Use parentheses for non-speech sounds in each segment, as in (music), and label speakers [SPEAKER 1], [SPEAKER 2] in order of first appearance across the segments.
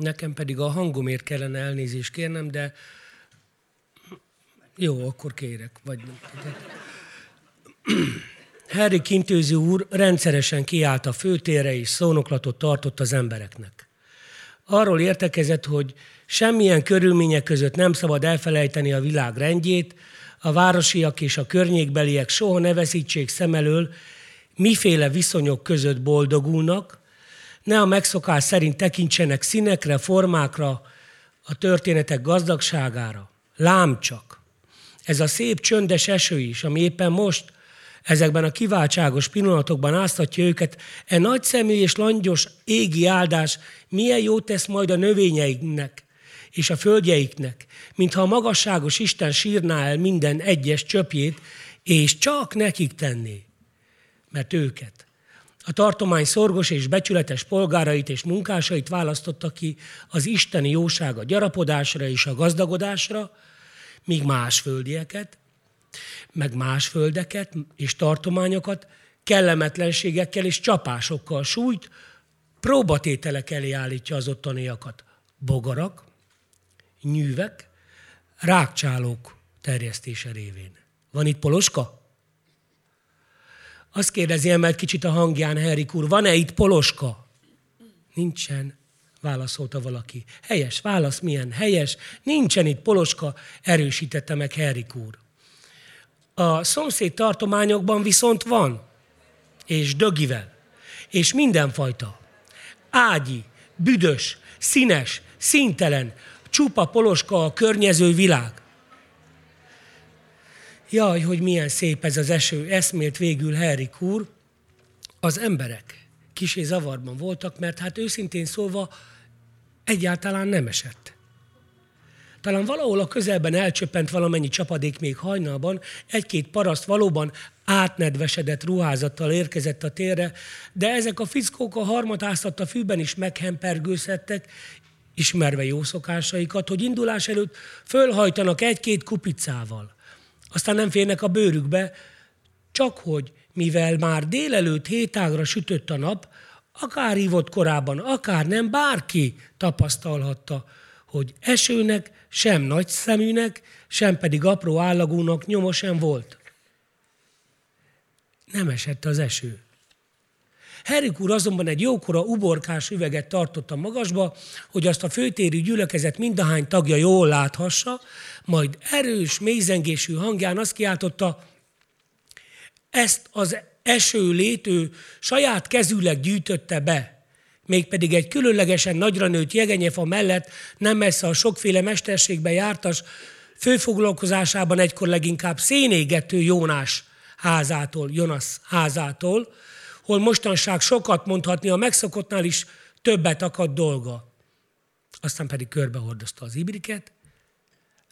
[SPEAKER 1] Nekem pedig a hangomért kellene elnézést kérnem, de jó, akkor kérek. Vagy nem. Harry Kintőzi úr rendszeresen kiállt a főtérre és szónoklatot tartott az embereknek. Arról értekezett, hogy semmilyen körülmények között nem szabad elfelejteni a világ rendjét, a városiak és a környékbeliek soha ne veszítsék szem elől, miféle viszonyok között boldogulnak, ne a megszokás szerint tekintsenek színekre, formákra, a történetek gazdagságára. Lám csak. Ez a szép csöndes eső is, ami éppen most ezekben a kiváltságos pillanatokban áztatja őket, e nagy szemű és langyos égi áldás milyen jót tesz majd a növényeiknek és a földjeiknek, mintha a magasságos Isten sírná el minden egyes csöpjét, és csak nekik tenné, mert őket, a tartomány szorgos és becsületes polgárait és munkásait választotta ki az isteni jóság a gyarapodásra és a gazdagodásra, míg más földieket, meg más földeket és tartományokat kellemetlenségekkel és csapásokkal sújt, próbatételek elé állítja az ottaniakat. Bogarak, nyűvek, rákcsálók terjesztése révén. Van itt poloska? Azt kérdezi emelt kicsit a hangján Henrik úr, van-e itt poloska? Nincsen, válaszolta valaki. Helyes, válasz milyen? Helyes, nincsen itt poloska, erősítette meg Henrik úr. A szomszéd tartományokban viszont van, és dögivel, és mindenfajta. Ágyi, büdös, színes, színtelen, csupa poloska a környező világ. Jaj, hogy milyen szép ez az eső, eszmélt végül Henrik úr. Az emberek kisé zavarban voltak, mert hát őszintén szólva egyáltalán nem esett. Talán valahol a közelben elcsöppent valamennyi csapadék még hajnalban, egy-két paraszt valóban átnedvesedett ruházattal érkezett a térre, de ezek a fickók a harmatáztatta fűben is meghempergőzhettek, ismerve jó szokásaikat, hogy indulás előtt fölhajtanak egy-két kupicával. Aztán nem férnek a bőrükbe, csak hogy mivel már délelőtt hétágra sütött a nap, akár hívott korábban, akár nem, bárki tapasztalhatta, hogy esőnek, sem nagy szeműnek, sem pedig apró állagúnak nyoma sem volt. Nem esett az eső. Herik úr azonban egy jókora uborkás üveget tartott a magasba, hogy azt a főtéri gyülekezet mindahány tagja jól láthassa, majd erős, mézengésű hangján azt kiáltotta, ezt az eső létő saját kezűleg gyűjtötte be, mégpedig egy különlegesen nagyra nőtt jegenyefa mellett nem messze a sokféle mesterségbe jártas, főfoglalkozásában egykor leginkább szénégető Jónás házától, Jonas házától, hol mostanság sokat mondhatni, a megszokottnál is többet akad dolga. Aztán pedig körbehordozta az ibriket,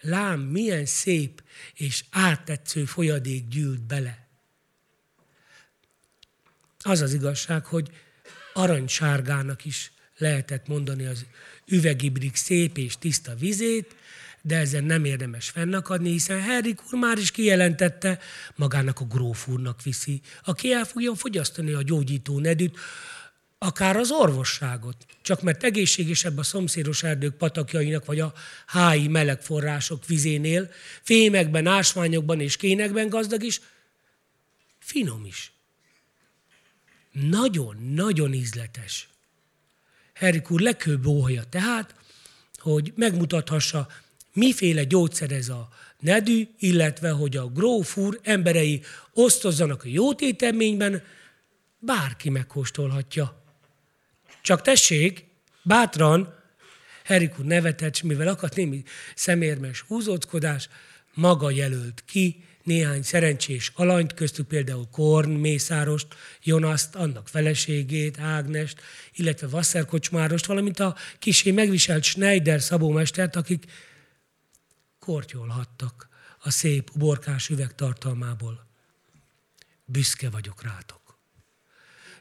[SPEAKER 1] lám milyen szép és áttetsző folyadék gyűlt bele. Az az igazság, hogy aranysárgának is lehetett mondani az üvegibrik szép és tiszta vizét, de ezen nem érdemes fennakadni, hiszen Henrik úr már is kijelentette, magának a gróf úrnak viszi, aki el fogja fogyasztani a gyógyító nedűt, akár az orvosságot, csak mert egészségesebb a szomszédos erdők patakjainak, vagy a hályi meleg források vizénél, fémekben, ásványokban és kénekben gazdag is, finom is. Nagyon-nagyon ízletes. Herik úr lekőbb tehát, hogy megmutathassa, miféle gyógyszer ez a nedű, illetve hogy a gróf úr emberei osztozzanak a jótéteményben, bárki megkóstolhatja. Csak tessék, bátran, Herik úr nevetett, mivel akadt némi szemérmes húzóckodás, maga jelölt ki néhány szerencsés alanyt, köztük például Korn Mészárost, Jonaszt, annak feleségét, Ágnest, illetve Wasserkocsmárost, valamint a kisé megviselt Schneider szabómestert, akik kortyolhattak a szép borkás üveg tartalmából. Büszke vagyok rátok.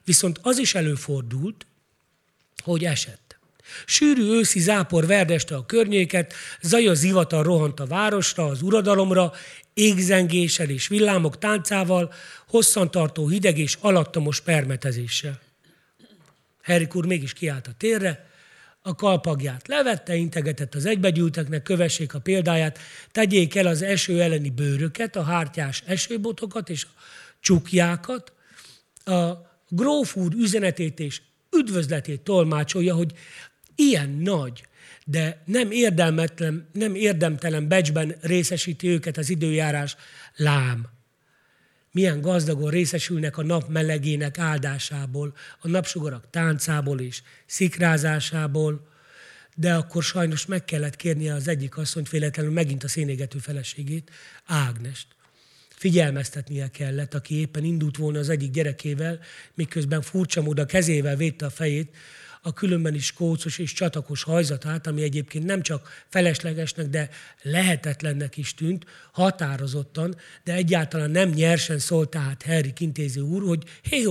[SPEAKER 1] Viszont az is előfordult, hogy esett. Sűrű őszi zápor verdeste a környéket, zaja zivatar rohant a városra, az uradalomra, égzengéssel és villámok táncával, hosszantartó hideg és alattamos permetezéssel. Herik úr mégis kiállt a térre, a kalpagját levette, integetett az egybegyűlteknek, kövessék a példáját, tegyék el az eső elleni bőröket, a hártyás esőbotokat és a csukjákat. A gróf úr üzenetét és üdvözletét tolmácsolja, hogy ilyen nagy, de nem, érdelmetlen, nem érdemtelen becsben részesíti őket az időjárás lám. Milyen gazdagon részesülnek a nap melegének áldásából, a napsugarak táncából és szikrázásából, de akkor sajnos meg kellett kérnie az egyik asszonyt, véletlenül megint a szénégető feleségét, Ágnest. Figyelmeztetnie kellett, aki éppen indult volna az egyik gyerekével, miközben furcsa mód a kezével védte a fejét, a különben is kócos és csatakos hajzatát, ami egyébként nem csak feleslegesnek, de lehetetlennek is tűnt, határozottan, de egyáltalán nem nyersen szólt tehát Harry kintéző úr, hogy hé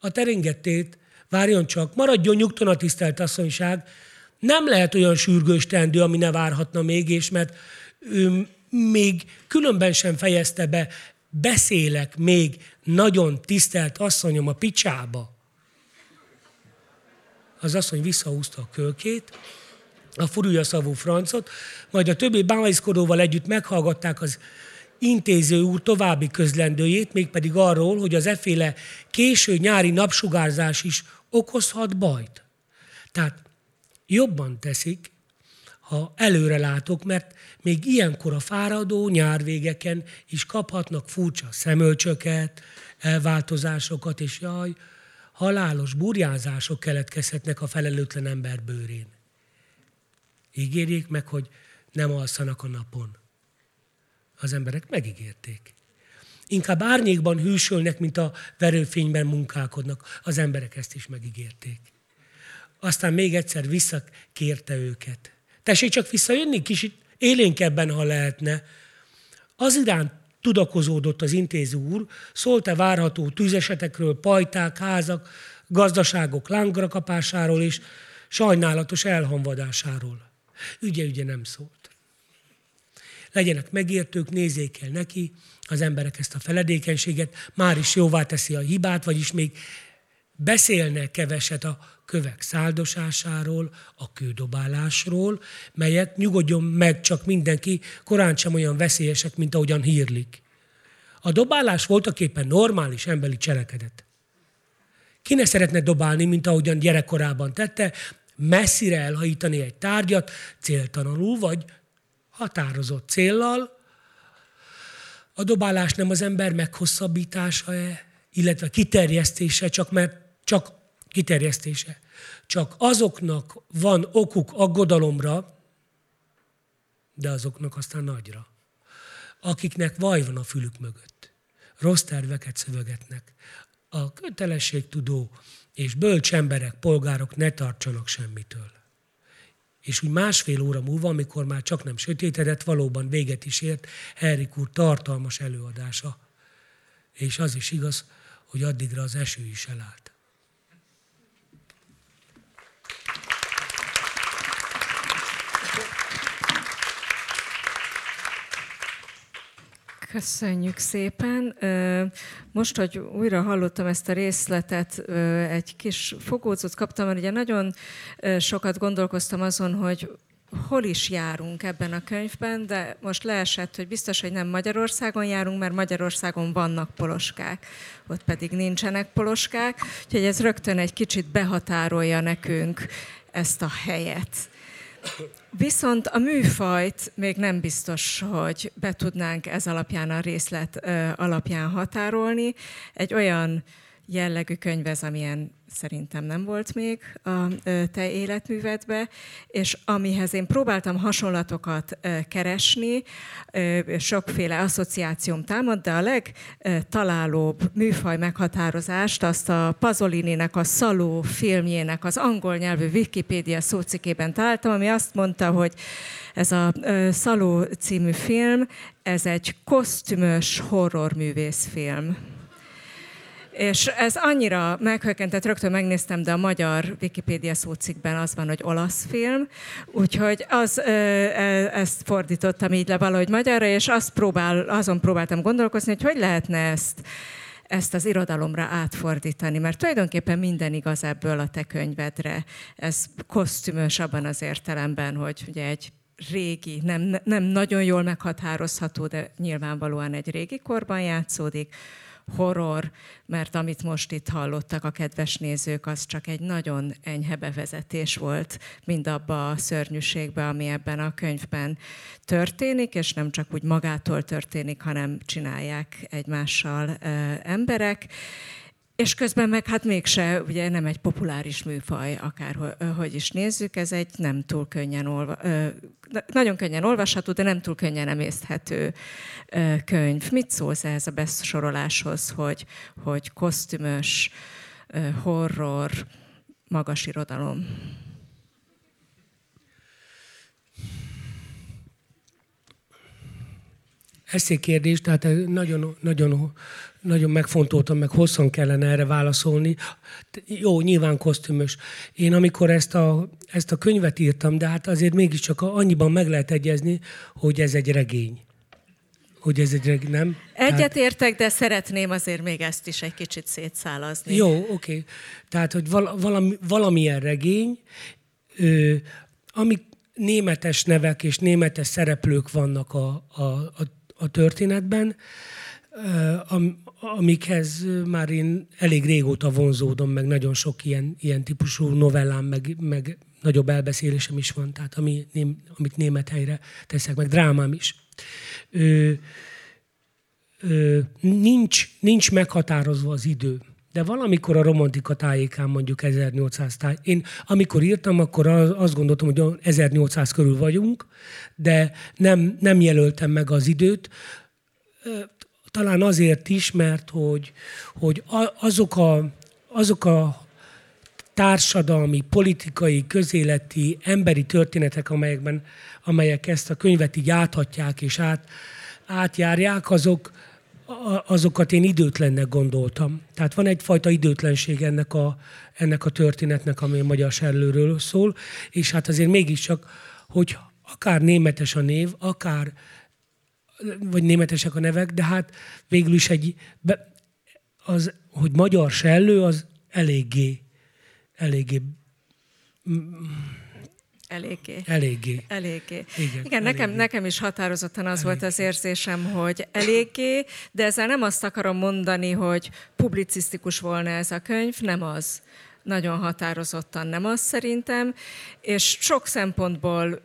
[SPEAKER 1] a teringettét, várjon csak, maradjon nyugton a tisztelt asszonyság, nem lehet olyan sürgős tendő, ami ne várhatna még, és mert ő még különben sem fejezte be, beszélek még nagyon tisztelt asszonyom a picsába az asszony visszahúzta a kölkét, a furúja szavú francot, majd a többi bámaiszkodóval együtt meghallgatták az intéző úr további közlendőjét, mégpedig arról, hogy az efféle késő nyári napsugárzás is okozhat bajt. Tehát jobban teszik, ha előre látok, mert még ilyenkor a fáradó nyárvégeken is kaphatnak furcsa szemölcsöket, elváltozásokat, és jaj, halálos burjázások keletkezhetnek a felelőtlen ember bőrén. Ígérjék meg, hogy nem alszanak a napon. Az emberek megígérték. Inkább árnyékban hűsölnek, mint a verőfényben munkálkodnak. Az emberek ezt is megígérték. Aztán még egyszer visszakérte őket. Tessék csak visszajönni, kicsit élénkebben, ha lehetne. Az iránt tudakozódott az intéző úr, szólt-e várható tűzesetekről, pajták, házak, gazdaságok lángra kapásáról és sajnálatos elhanvadásáról. Ügye-ügye nem szólt. Legyenek megértők, nézzék el neki, az emberek ezt a feledékenységet, már is jóvá teszi a hibát, vagyis még beszélne keveset a kövek száldosásáról, a kődobálásról, melyek nyugodjon meg csak mindenki, korán sem olyan veszélyesek, mint ahogyan hírlik. A dobálás voltak éppen normális emberi cselekedet. Ki ne szeretne dobálni, mint ahogyan gyerekkorában tette, messzire elhajítani egy tárgyat, céltalanul vagy határozott céllal. A dobálás nem az ember meghosszabbítása-e, illetve kiterjesztése, csak mert csak kiterjesztése. Csak azoknak van okuk aggodalomra, de azoknak aztán nagyra, akiknek vaj van a fülük mögött. Rossz terveket szövegetnek. A kötelességtudó és bölcs emberek, polgárok ne tartsanak semmitől. És úgy másfél óra múlva, amikor már csak nem sötétedett, valóban véget is ért Henrik úr tartalmas előadása. És az is igaz, hogy addigra az eső is elállt.
[SPEAKER 2] Köszönjük szépen. Most, hogy újra hallottam ezt a részletet, egy kis fogódzót kaptam, mert ugye nagyon sokat gondolkoztam azon, hogy hol is járunk ebben a könyvben, de most leesett, hogy biztos, hogy nem Magyarországon járunk, mert Magyarországon vannak poloskák, ott pedig nincsenek poloskák, úgyhogy ez rögtön egy kicsit behatárolja nekünk ezt a helyet. Viszont a műfajt még nem biztos, hogy be tudnánk ez alapján a részlet alapján határolni. Egy olyan jellegű könyv ez, amilyen szerintem nem volt még a te életművedbe, és amihez én próbáltam hasonlatokat keresni, sokféle asszociációm támad, de a legtalálóbb műfaj meghatározást azt a Pazolininek a Szaló filmjének az angol nyelvű Wikipédia szócikében találtam, ami azt mondta, hogy ez a Szaló című film, ez egy kosztümös horrorművészfilm. És ez annyira meghökkentett, rögtön megnéztem, de a magyar Wikipédia szócikben az van, hogy olasz film, úgyhogy az, ezt fordítottam így le valahogy magyarra, és azt próbál, azon próbáltam gondolkozni, hogy hogy lehetne ezt ezt az irodalomra átfordítani, mert tulajdonképpen minden igaz ebből a te könyvedre. Ez kosztümös abban az értelemben, hogy ugye egy régi, nem, nem nagyon jól meghatározható, de nyilvánvalóan egy régi korban játszódik, horror, mert amit most itt hallottak a kedves nézők, az csak egy nagyon enyhe bevezetés volt mind abba a szörnyűségbe, ami ebben a könyvben történik, és nem csak úgy magától történik, hanem csinálják egymással emberek. És közben meg hát mégse, ugye nem egy populáris műfaj, akárhogy is nézzük, ez egy nem túl könnyen olva, nagyon könnyen olvasható, de nem túl könnyen emészthető könyv. Mit szólsz ehhez a besoroláshoz, hogy, hogy kosztümös, horror, magas irodalom?
[SPEAKER 1] Ez egy kérdés, tehát nagyon, nagyon nagyon megfontoltam, meg hosszan kellene erre válaszolni. Jó, nyilván kosztümös. Én amikor ezt a, ezt a könyvet írtam, de hát azért mégiscsak annyiban meg lehet egyezni, hogy ez egy regény. Hogy ez egy regény, nem?
[SPEAKER 2] Egyet értek, de szeretném azért még ezt is egy kicsit szétszálazni.
[SPEAKER 1] Jó, oké. Okay. Tehát, hogy valami, valamilyen regény, ö, amik németes nevek és németes szereplők vannak a, a, a, a történetben, amikhez már én elég régóta vonzódom, meg nagyon sok ilyen, ilyen típusú novellám, meg, meg nagyobb elbeszélésem is van, tehát ami, amit német helyre teszek, meg drámám is. Ö, ö, nincs, nincs meghatározva az idő. De valamikor a romantika tájékán mondjuk 1800 táj... Én amikor írtam, akkor azt gondoltam, hogy 1800 körül vagyunk, de nem, nem jelöltem meg az időt. Talán azért is, mert hogy, hogy azok, a, azok a társadalmi, politikai, közéleti, emberi történetek, amelyekben, amelyek ezt a könyvet így áthatják és át, átjárják, azok, azokat én időtlennek gondoltam. Tehát van egyfajta időtlenség ennek a, ennek a történetnek, ami a magyar serlőről szól, és hát azért mégiscsak, hogy akár németes a név, akár vagy németesek a nevek, de hát végül is egy, be, az, hogy magyar sellő, az eléggé, eléggé
[SPEAKER 2] Eléggé.
[SPEAKER 1] Eléggé.
[SPEAKER 2] Eléggé. Igen, Igen nekem, eléggé. nekem is határozottan az eléggé. volt az érzésem, hogy eléggé, de ezzel nem azt akarom mondani, hogy publicisztikus volna ez a könyv, nem az. Nagyon határozottan nem az szerintem, és sok szempontból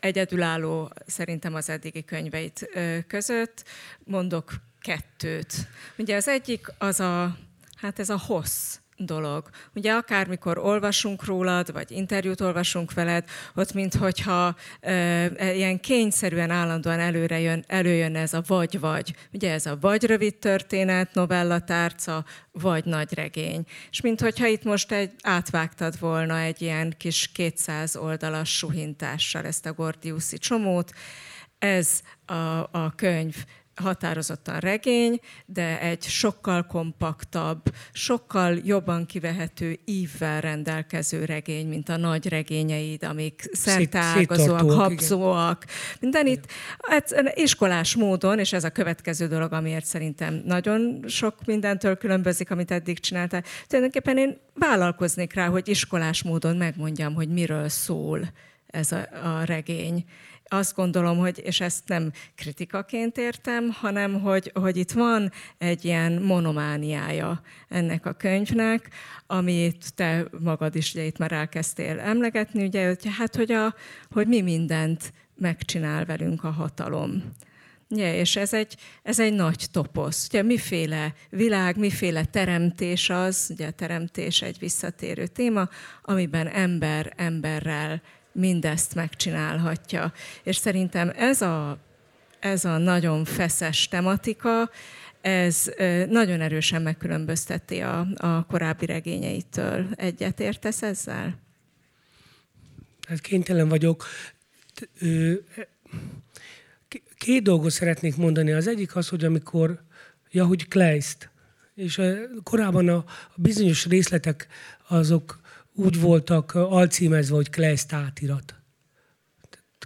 [SPEAKER 2] egyedülálló szerintem az eddigi könyveit között. Mondok kettőt. Ugye az egyik az a, hát ez a hossz dolog. Ugye akármikor olvasunk rólad, vagy interjút olvasunk veled, ott minthogyha e, ilyen kényszerűen állandóan előre jön, előjön ez a vagy-vagy. Ugye ez a vagy rövid történet, novellatárca, vagy nagy regény. És minthogyha itt most egy, átvágtad volna egy ilyen kis 200 oldalas suhintással ezt a Gordiuszi csomót, ez a, a könyv határozottan regény, de egy sokkal kompaktabb, sokkal jobban kivehető ívvel rendelkező regény, mint a nagy regényeid, amik szerteágazóak, habzóak. Minden itt hát, iskolás módon, és ez a következő dolog, amiért szerintem nagyon sok mindentől különbözik, amit eddig csináltál. Tulajdonképpen én vállalkoznék rá, hogy iskolás módon megmondjam, hogy miről szól ez a, a regény azt gondolom, hogy, és ezt nem kritikaként értem, hanem hogy, hogy itt van egy ilyen monomániája ennek a könyvnek, amit te magad is ugye itt már elkezdtél emlegetni, ugye, hogy, hát, hogy, a, hogy mi mindent megcsinál velünk a hatalom. Ja, és ez egy, ez egy nagy toposz. Ugye miféle világ, miféle teremtés az, ugye a teremtés egy visszatérő téma, amiben ember emberrel mindezt megcsinálhatja. És szerintem ez a, ez a nagyon feszes tematika, ez nagyon erősen megkülönbözteti a, a korábbi regényeitől. Egyet értesz ezzel?
[SPEAKER 1] Hát kénytelen vagyok. Két dolgot szeretnék mondani. Az egyik az, hogy amikor, ja, hogy Kleist, és korábban a, bizonyos részletek azok úgy voltak alcímezve, hogy Kleist átirat.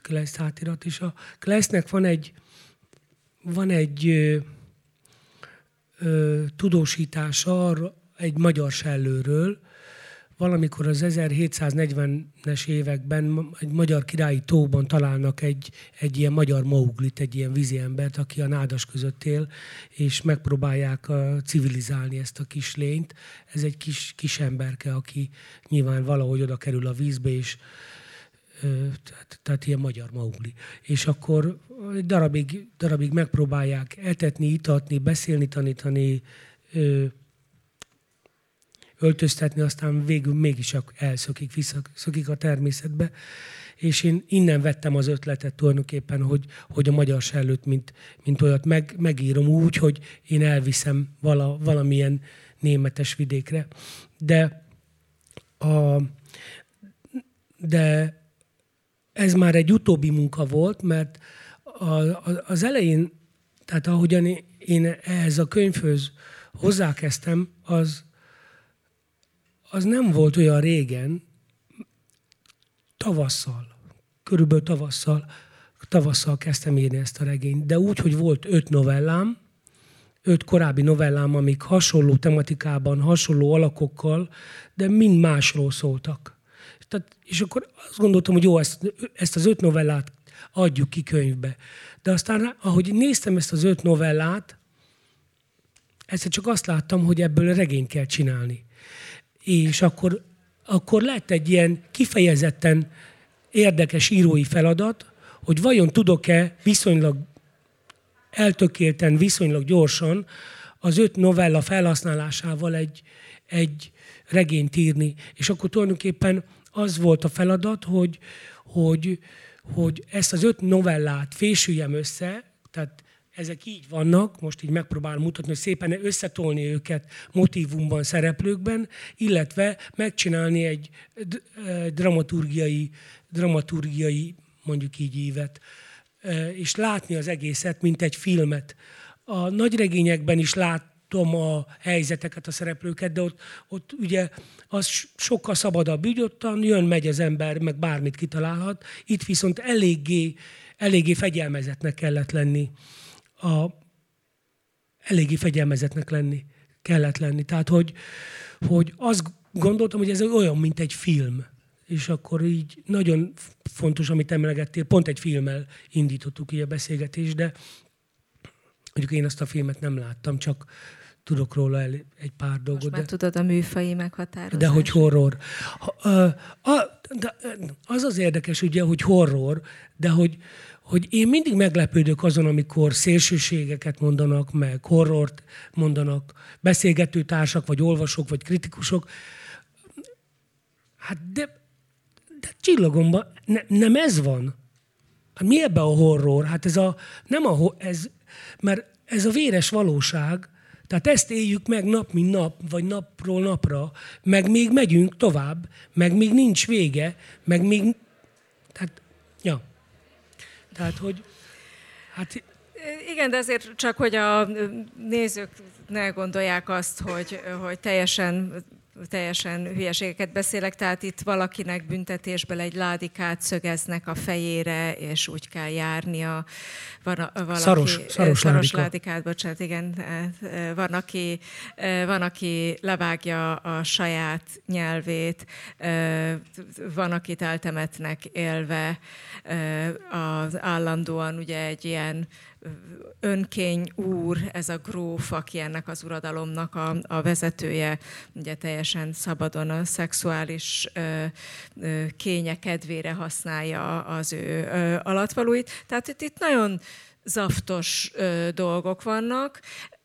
[SPEAKER 1] Kleist átirat, és a Kleistnek van egy, van egy ö, ö, tudósítása egy magyar sellőről, valamikor az 1740-es években egy magyar királyi tóban találnak egy, egy ilyen magyar mauglit, egy ilyen vízi embert, aki a nádas között él, és megpróbálják civilizálni ezt a kis lényt. Ez egy kis, kis emberke, aki nyilván valahogy oda kerül a vízbe, és tehát, tehát ilyen magyar maugli. És akkor egy darabig, darabig megpróbálják etetni, itatni, beszélni, tanítani, öltöztetni, aztán végül mégis elszökik, visszaszökik a természetbe. És én innen vettem az ötletet tulajdonképpen, hogy, hogy a magyar sellőt, mint, mint olyat meg, megírom úgy, hogy én elviszem vala, valamilyen németes vidékre. De, a, de ez már egy utóbbi munka volt, mert a, a, az elején, tehát ahogyan én ehhez a könyvhöz hozzákezdtem, az, az nem volt olyan régen, tavasszal, körülbelül tavasszal, tavasszal kezdtem írni ezt a regényt, de úgy, hogy volt öt novellám, öt korábbi novellám, amik hasonló tematikában, hasonló alakokkal, de mind másról szóltak. Tehát, és akkor azt gondoltam, hogy jó, ezt, ezt az öt novellát adjuk ki könyvbe. De aztán, ahogy néztem ezt az öt novellát, egyszer csak azt láttam, hogy ebből regényt kell csinálni és akkor, akkor lett egy ilyen kifejezetten érdekes írói feladat, hogy vajon tudok-e viszonylag eltökélten, viszonylag gyorsan az öt novella felhasználásával egy, egy regényt írni. És akkor tulajdonképpen az volt a feladat, hogy, hogy, hogy ezt az öt novellát fésüljem össze, tehát ezek így vannak, most így megpróbálom mutatni, hogy szépen összetolni őket motivumban, szereplőkben, illetve megcsinálni egy dramaturgiai, dramaturgiai mondjuk így ívet, és látni az egészet, mint egy filmet. A nagyregényekben is látom a helyzeteket, a szereplőket, de ott, ott ugye az sokkal szabadabb ottan jön, megy az ember, meg bármit kitalálhat. Itt viszont eléggé, eléggé fegyelmezetnek kellett lenni a, eléggé fegyelmezetnek lenni, kellett lenni. Tehát, hogy, hogy azt gondoltam, hogy ez olyan, mint egy film. És akkor így nagyon fontos, amit emlegettél, pont egy filmmel indítottuk így a beszélgetést, de mondjuk én azt a filmet nem láttam, csak tudok róla el egy pár dolgot. Most
[SPEAKER 2] már de, tudod a műfai meghatározást.
[SPEAKER 1] De hogy horror. Az az érdekes, ugye, hogy horror, de hogy, hogy én mindig meglepődök azon, amikor szélsőségeket mondanak, meg horrort mondanak beszélgető társak, vagy olvasók, vagy kritikusok. Hát de, de csillagomban ne, nem ez van. Hát mi ebbe a horror? Hát ez a, nem a, ez, mert ez a véres valóság, tehát ezt éljük meg nap, mint nap, vagy napról napra, meg még megyünk tovább, meg még nincs vége, meg még... Tehát, ja. Tehát, hogy hát
[SPEAKER 2] igen, de azért csak, hogy a nézők ne gondolják azt, hogy, hogy teljesen teljesen hülyeségeket beszélek, tehát itt valakinek büntetésből egy ládikát szögeznek a fejére, és úgy kell járnia.
[SPEAKER 1] Van a, valaki, szaros, szaros,
[SPEAKER 2] szaros ládika. ládikát, bocsánat, igen. Van aki, van, aki levágja a saját nyelvét, van, akit eltemetnek élve, az állandóan ugye egy ilyen önkény úr, ez a gróf, aki ennek az uradalomnak a, a vezetője, ugye teljesen szabadon a szexuális ö, ö, kénye kedvére használja az ő ö, alatvalóit. Tehát itt, itt nagyon zaftos ö, dolgok vannak.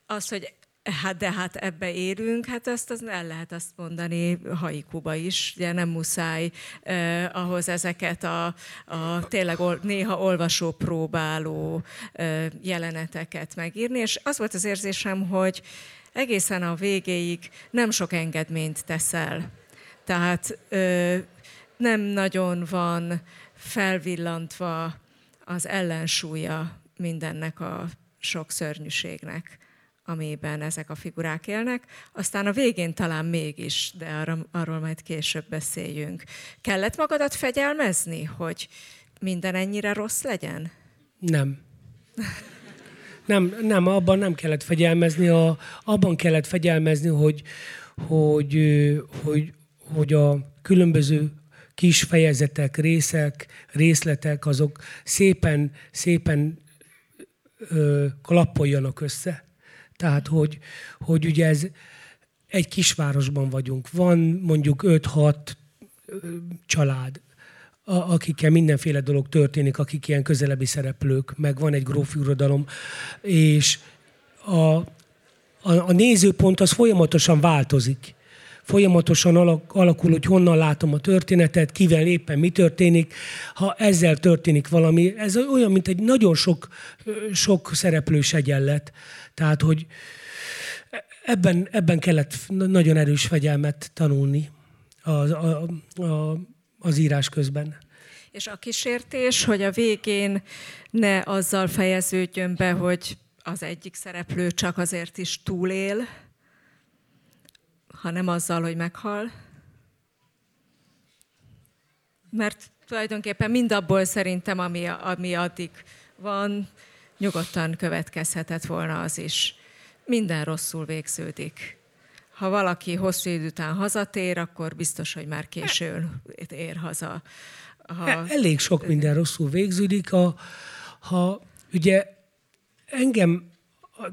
[SPEAKER 2] Az, hogy Hát de hát ebbe érünk, hát ezt az el lehet azt mondani haikuba is, ugye nem muszáj eh, ahhoz ezeket a, a tényleg ol, néha olvasó próbáló eh, jeleneteket megírni, és az volt az érzésem, hogy egészen a végéig nem sok engedményt teszel. Tehát eh, nem nagyon van felvillantva az ellensúlya mindennek a sok szörnyűségnek amiben ezek a figurák élnek. Aztán a végén talán mégis, de arra, arról majd később beszéljünk. Kellett magadat fegyelmezni, hogy minden ennyire rossz legyen?
[SPEAKER 1] Nem. Nem, nem, abban nem kellett fegyelmezni, a, abban kellett fegyelmezni, hogy, hogy, hogy, hogy a különböző kis fejezetek, részek, részletek, azok szépen, szépen ö, klappoljanak össze. Tehát, hogy, hogy ugye ez egy kisvárosban vagyunk. Van mondjuk 5-6 család, akikkel mindenféle dolog történik, akik ilyen közelebbi szereplők, meg van egy grófi uradalom, és a, a, a nézőpont az folyamatosan változik. Folyamatosan alakul, hogy honnan látom a történetet, kivel éppen mi történik. Ha ezzel történik valami, ez olyan, mint egy nagyon sok, sok szereplős egyenlet. Tehát, hogy ebben, ebben kellett nagyon erős fegyelmet tanulni a, a, a, az írás közben.
[SPEAKER 2] És a kísértés, hogy a végén ne azzal fejeződjön be, hogy az egyik szereplő csak azért is túlél, hanem azzal, hogy meghal. Mert tulajdonképpen mind abból szerintem, ami, ami addig van, nyugodtan következhetett volna az is. Minden rosszul végződik ha valaki hosszú idő után hazatér, akkor biztos, hogy már későn ér haza.
[SPEAKER 1] Ha... E, elég sok minden rosszul végződik. Ha, ha ugye engem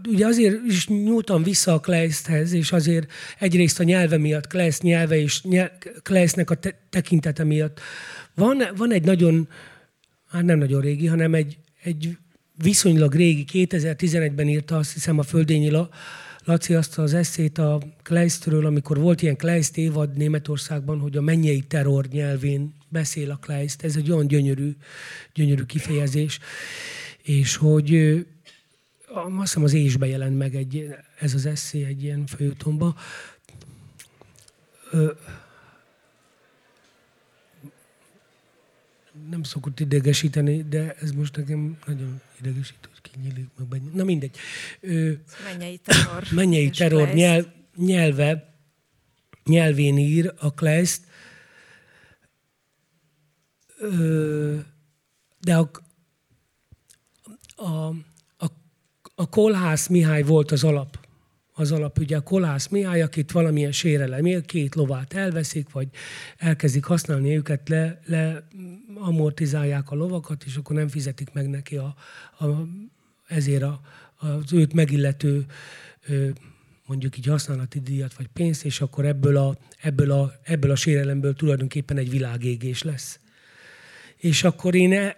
[SPEAKER 1] ugye azért is nyúltam vissza a Kleisthez, és azért egyrészt a nyelve miatt, Kleist nyelve és Kleistnek a te- tekintete miatt. Van, van egy nagyon, hát nem nagyon régi, hanem egy, egy viszonylag régi, 2011-ben írta azt hiszem a Földényi Laci azt az eszét a Kleistről, amikor volt ilyen Kleist évad Németországban, hogy a mennyei terror nyelvén beszél a Kleist. Ez egy olyan gyönyörű, gyönyörű kifejezés. És hogy azt hiszem az ésbe jelent meg egy, ez az eszé egy ilyen főtomba. Nem szokott idegesíteni, de ez most nekem nagyon idegesít, hogy kinyílik meg. Na mindegy.
[SPEAKER 2] Ö, mennyei terror.
[SPEAKER 1] mennyei terror nyelv, nyelve, nyelvén ír a Kleist, ö, de a, a, a, a Kolhász Mihály volt az alap az alap. Ugye a Kolász Mihály, akit valamilyen sérelem két lovát elveszik, vagy elkezdik használni őket, le, le amortizálják a lovakat, és akkor nem fizetik meg neki a, a, ezért a, az őt megillető mondjuk így használati díjat vagy pénzt, és akkor ebből a, ebből a, ebből a sérelemből tulajdonképpen egy világégés lesz. És akkor én e,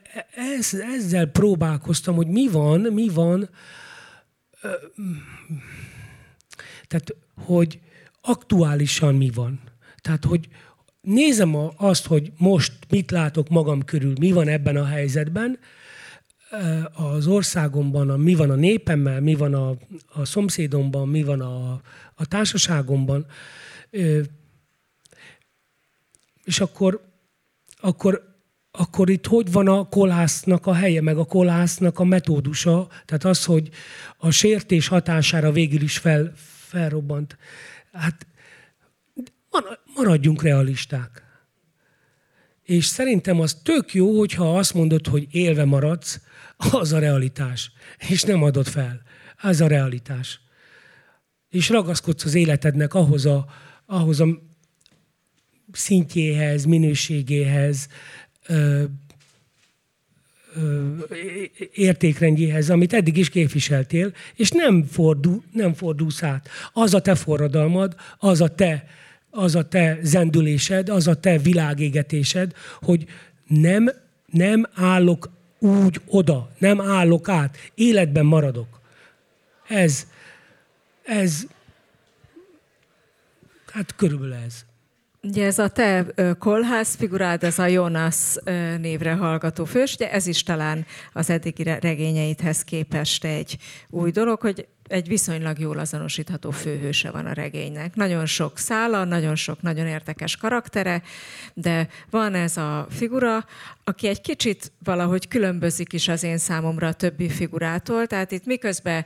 [SPEAKER 1] ez, ezzel próbálkoztam, hogy mi van, mi van, tehát, hogy aktuálisan mi van. Tehát, hogy nézem azt, hogy most mit látok magam körül, mi van ebben a helyzetben, az országomban, mi van a népemmel, mi van a, a szomszédomban, mi van a, a társaságomban, és akkor, akkor akkor itt hogy van a kolásznak a helye, meg a kolásznak a metódusa, tehát az, hogy a sértés hatására végül is fel, felrobbant. Hát maradjunk realisták. És szerintem az tök jó, hogyha azt mondod, hogy élve maradsz, az a realitás. És nem adod fel. Az a realitás. És ragaszkodsz az életednek ahhoz a, ahhoz a szintjéhez, minőségéhez, értékrendjéhez, amit eddig is képviseltél, és nem, fordul, nem fordulsz át. Az a te forradalmad, az a te, az a te zendülésed, az a te világégetésed, hogy nem, nem állok úgy oda, nem állok át, életben maradok. Ez, ez, hát körülbelül ez.
[SPEAKER 2] Ugye ez a te kolhász figurád, ez a Jonas névre hallgató fős, de ez is talán az eddigi regényeidhez képest egy új dolog, hogy egy viszonylag jól azonosítható főhőse van a regénynek. Nagyon sok szála, nagyon sok nagyon érdekes karaktere, de van ez a figura, aki egy kicsit valahogy különbözik is az én számomra a többi figurától, tehát itt miközben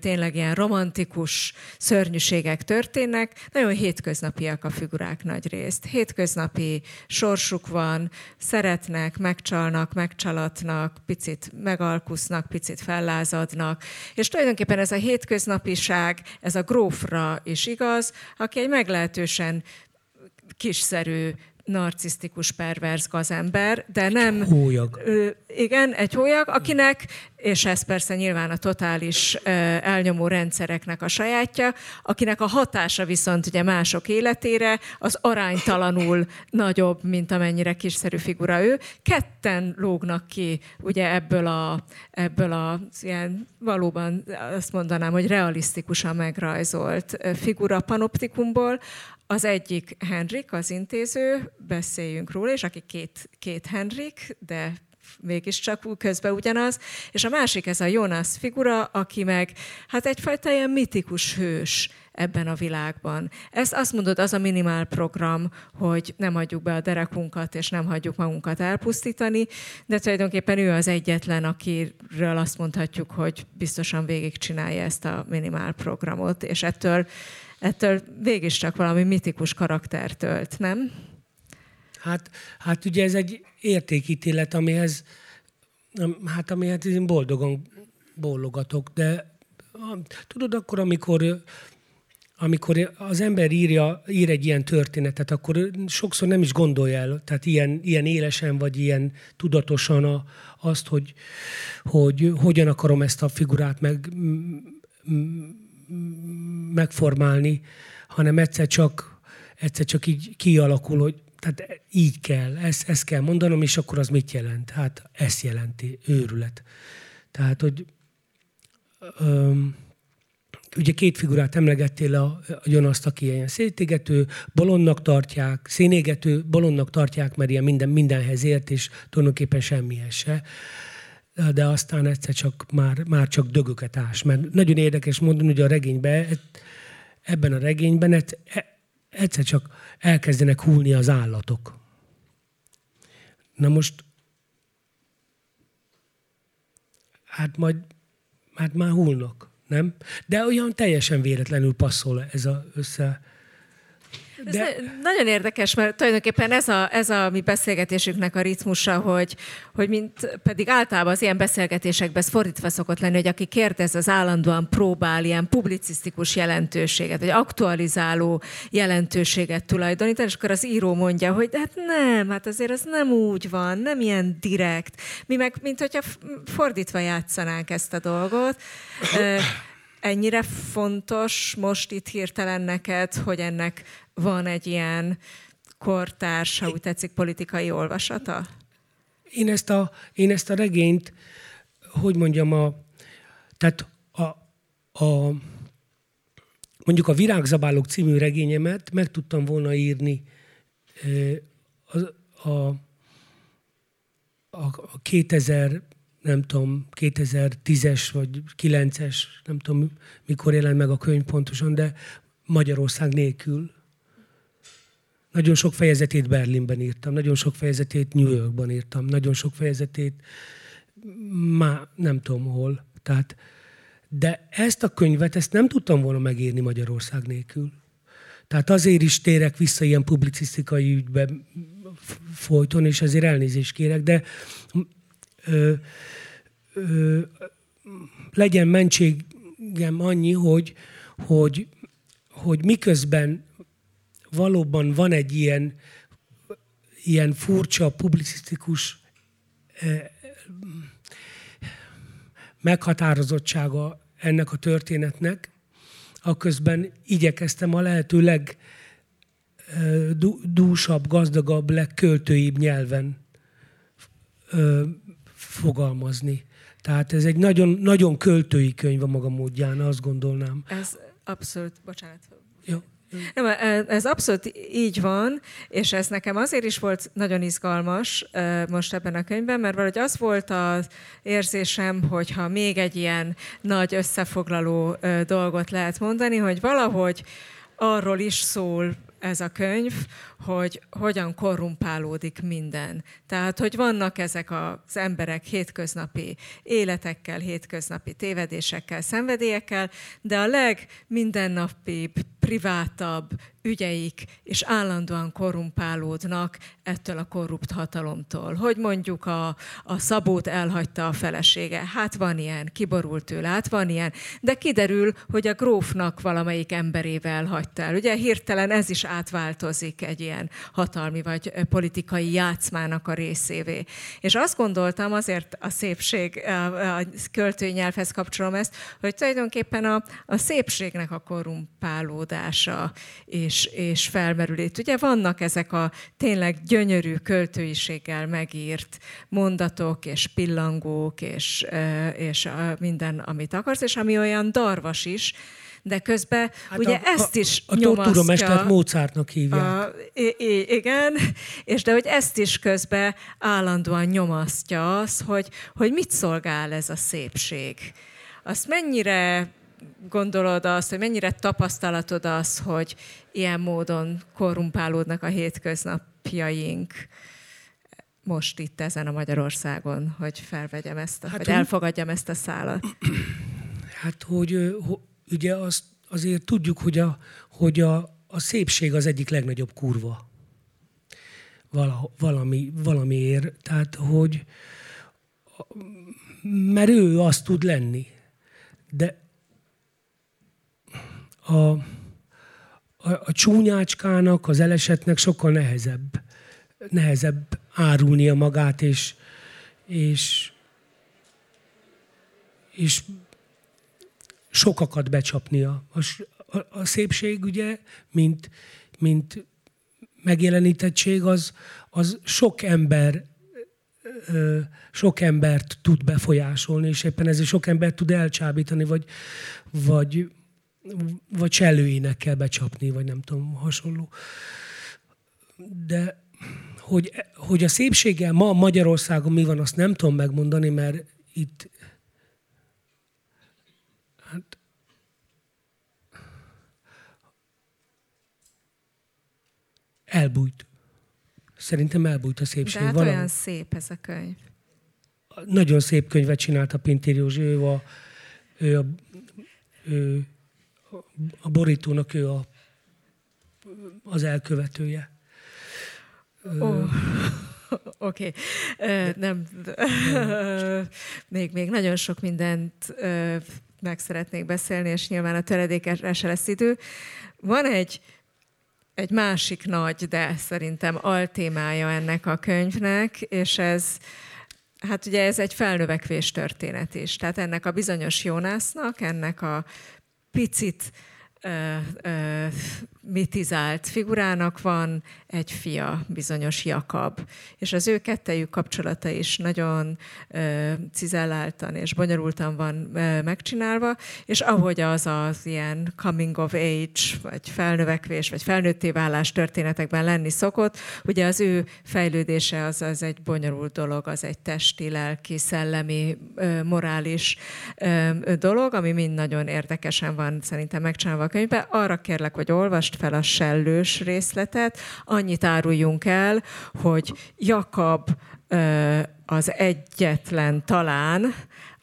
[SPEAKER 2] tényleg ilyen romantikus szörnyűségek történnek, nagyon hétköznapiak a figurák nagy részt. Hétköznapi sorsuk van, szeretnek, megcsalnak, megcsalatnak, picit megalkusznak, picit fellázadnak, és tulajdonképpen ez a hétköznapiság, ez a grófra is igaz, aki egy meglehetősen kiszerű narcisztikus, perverz gazember, de nem...
[SPEAKER 1] Egy hólyag.
[SPEAKER 2] Ö, igen, egy hólyag, akinek, és ez persze nyilván a totális ö, elnyomó rendszereknek a sajátja, akinek a hatása viszont ugye mások életére az aránytalanul nagyobb, mint amennyire kiszerű figura ő. Ketten lógnak ki ugye ebből a, ebből a ilyen valóban azt mondanám, hogy realisztikusan megrajzolt figura panoptikumból, az egyik Henrik, az intéző, beszéljünk róla, és aki két, két Henrik, de mégiscsak közben ugyanaz, és a másik ez a Jonas figura, aki meg hát egyfajta ilyen mitikus hős ebben a világban. Ez azt mondod, az a minimál program, hogy nem hagyjuk be a derekunkat, és nem hagyjuk magunkat elpusztítani, de tulajdonképpen ő az egyetlen, akiről azt mondhatjuk, hogy biztosan végigcsinálja ezt a minimál programot, és ettől ettől csak valami mitikus karakter tölt, nem?
[SPEAKER 1] Hát, hát ugye ez egy értékítélet, amihez, hát amihez én boldogan bólogatok, de tudod, akkor, amikor amikor az ember írja, ír egy ilyen történetet, akkor sokszor nem is gondolja el, tehát ilyen, ilyen élesen vagy ilyen tudatosan a, azt, hogy, hogy hogyan akarom ezt a figurát meg megformálni, hanem egyszer csak, egyszer csak így kialakul, hogy tehát így kell, ezt, ezt kell mondanom, és akkor az mit jelent? Hát ezt jelenti, őrület. Tehát, hogy öm, ugye két figurát emlegettél, a, a Jonaszt, aki ilyen szétégető, bolondnak tartják, szénégető, bolondnak tartják, mert ilyen minden, mindenhez ért, és tulajdonképpen semmihez se de aztán egyszer csak már, már csak dögöket ás. Mert nagyon érdekes mondani, hogy a regényben, ebben a regényben e, egyszer csak elkezdenek húlni az állatok. Na most, hát majd, hát már húlnak, nem? De olyan teljesen véletlenül passzol ez a össze,
[SPEAKER 2] de... Ez nagyon érdekes, mert tulajdonképpen ez a, ez a mi beszélgetésünknek a ritmusa, hogy, hogy mint pedig általában az ilyen beszélgetésekben ez fordítva szokott lenni, hogy aki kérdez, az állandóan próbál ilyen publicisztikus jelentőséget, vagy aktualizáló jelentőséget tulajdonítani, és akkor az író mondja, hogy hát nem, hát azért ez nem úgy van, nem ilyen direkt. Mi meg, mint hogyha fordítva játszanánk ezt a dolgot ennyire fontos most itt hirtelen neked, hogy ennek van egy ilyen kortárs, ha úgy tetszik, politikai olvasata?
[SPEAKER 1] Én ezt a, én ezt a regényt, hogy mondjam, a, tehát a, a, mondjuk a Virágzabálók című regényemet meg tudtam volna írni a, a, a, a 2000 nem tudom, 2010-es vagy 9-es, nem tudom, mikor jelent meg a könyv pontosan, de Magyarország nélkül. Nagyon sok fejezetét Berlinben írtam, nagyon sok fejezetét New Yorkban írtam, nagyon sok fejezetét már nem tudom hol. Tehát, de ezt a könyvet, ezt nem tudtam volna megírni Magyarország nélkül. Tehát azért is térek vissza ilyen publicisztikai ügybe folyton, és azért elnézést kérek, de ö, ö, legyen mentségem annyi, hogy, hogy, hogy miközben valóban van egy ilyen, ilyen furcsa, publicisztikus meghatározottsága ennek a történetnek, aközben igyekeztem a lehető legdúsabb, gazdagabb, legköltőibb nyelven fogalmazni. Tehát ez egy nagyon, nagyon költői könyv a maga módján, azt gondolnám.
[SPEAKER 2] Ez abszolút, bocsánat.
[SPEAKER 1] Jó.
[SPEAKER 2] Nem, e, ez abszolút így van, és ez nekem azért is volt nagyon izgalmas most ebben a könyvben, mert valahogy az volt az érzésem, hogyha még egy ilyen nagy összefoglaló dolgot lehet mondani, hogy valahogy arról is szól ez a könyv, hogy hogyan korrumpálódik minden. Tehát, hogy vannak ezek az emberek hétköznapi életekkel, hétköznapi tévedésekkel, szenvedélyekkel, de a legmizennapibb, privátabb ügyeik és állandóan korrumpálódnak ettől a korrupt hatalomtól. Hogy mondjuk a, a szabót elhagyta a felesége. Hát van ilyen, kiborult tőle, hát van ilyen. De kiderül, hogy a grófnak valamelyik emberével hagyta el. Ugye hirtelen ez is átváltozik egy ilyen hatalmi vagy politikai játszmának a részévé. És azt gondoltam, azért a szépség, a költői nyelvhez kapcsolom ezt, hogy tulajdonképpen a, a szépségnek a korrumpálódása és, és felmerülét. Ugye vannak ezek a tényleg gyönyörű költőiséggel megírt mondatok és pillangók és, és minden, amit akarsz, és ami olyan darvas is, de közben hát ugye a, ezt is
[SPEAKER 1] a, a tortúromestert Mozartnak hívják. A,
[SPEAKER 2] igen, és de hogy ezt is közben állandóan nyomasztja az, hogy, hogy mit szolgál ez a szépség. Azt mennyire gondolod azt, hogy mennyire tapasztalatod az, hogy ilyen módon korrumpálódnak a hétköznapjaink most itt ezen a Magyarországon, hogy felvegyem ezt, a, hát, vagy elfogadjam ezt a szálat? (clears throat)
[SPEAKER 1] Hát, hogy, ugye azt azért tudjuk, hogy a, hogy a, a szépség az egyik legnagyobb kurva. Vala, valami, valamiért. Tehát, hogy mert ő azt tud lenni. De a, a, a csúnyácskának, az elesetnek sokkal nehezebb, nehezebb árulnia magát, és, és, és sokakat becsapnia. A, a, a szépség ugye, mint, mint megjelenítettség, az, az sok ember sok embert tud befolyásolni, és éppen ezért sok embert tud elcsábítani, vagy, vagy, vagy csellőinek kell becsapni, vagy nem tudom, hasonló. De hogy, hogy a szépséggel ma Magyarországon mi van, azt nem tudom megmondani, mert itt Hát elbújt. Szerintem elbújt a szépség.
[SPEAKER 2] De hát Valami. olyan szép ez a könyv.
[SPEAKER 1] Nagyon szép könyvet csinált a Pintér Józsi. Ő a, ő a, ő a borítónak ő a, az elkövetője.
[SPEAKER 2] Oh. (laughs) Oké, okay. nem. (laughs) még, még nagyon sok mindent meg szeretnék beszélni, és nyilván a töredékesre se lesz idő. Van egy, egy másik nagy, de szerintem altémája ennek a könyvnek, és ez, hát ugye ez egy felnövekvés történet is. Tehát ennek a bizonyos Jónásznak, ennek a picit mitizált figurának van egy fia, bizonyos Jakab. És az ő kettejük kapcsolata is nagyon cizelláltan és bonyolultan van megcsinálva, és ahogy az az ilyen coming of age, vagy felnövekvés, vagy felnőtté válás történetekben lenni szokott, ugye az ő fejlődése az, az egy bonyolult dolog, az egy testi, lelki, szellemi, morális dolog, ami mind nagyon érdekesen van szerintem megcsinálva a könyvben. Arra kérlek, hogy olvasd olvast fel a sellős részletet, annyit áruljunk el, hogy Jakab az egyetlen talán,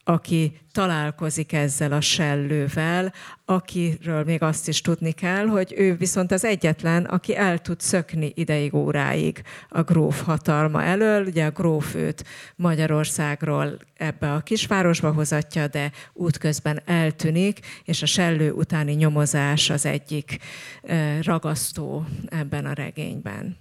[SPEAKER 2] aki találkozik ezzel a sellővel, akiről még azt is tudni kell, hogy ő viszont az egyetlen, aki el tud szökni ideig óráig a gróf hatalma elől. Ugye a gróf őt Magyarországról ebbe a kisvárosba hozatja, de útközben eltűnik, és a sellő utáni nyomozás az egyik ragasztó ebben a regényben.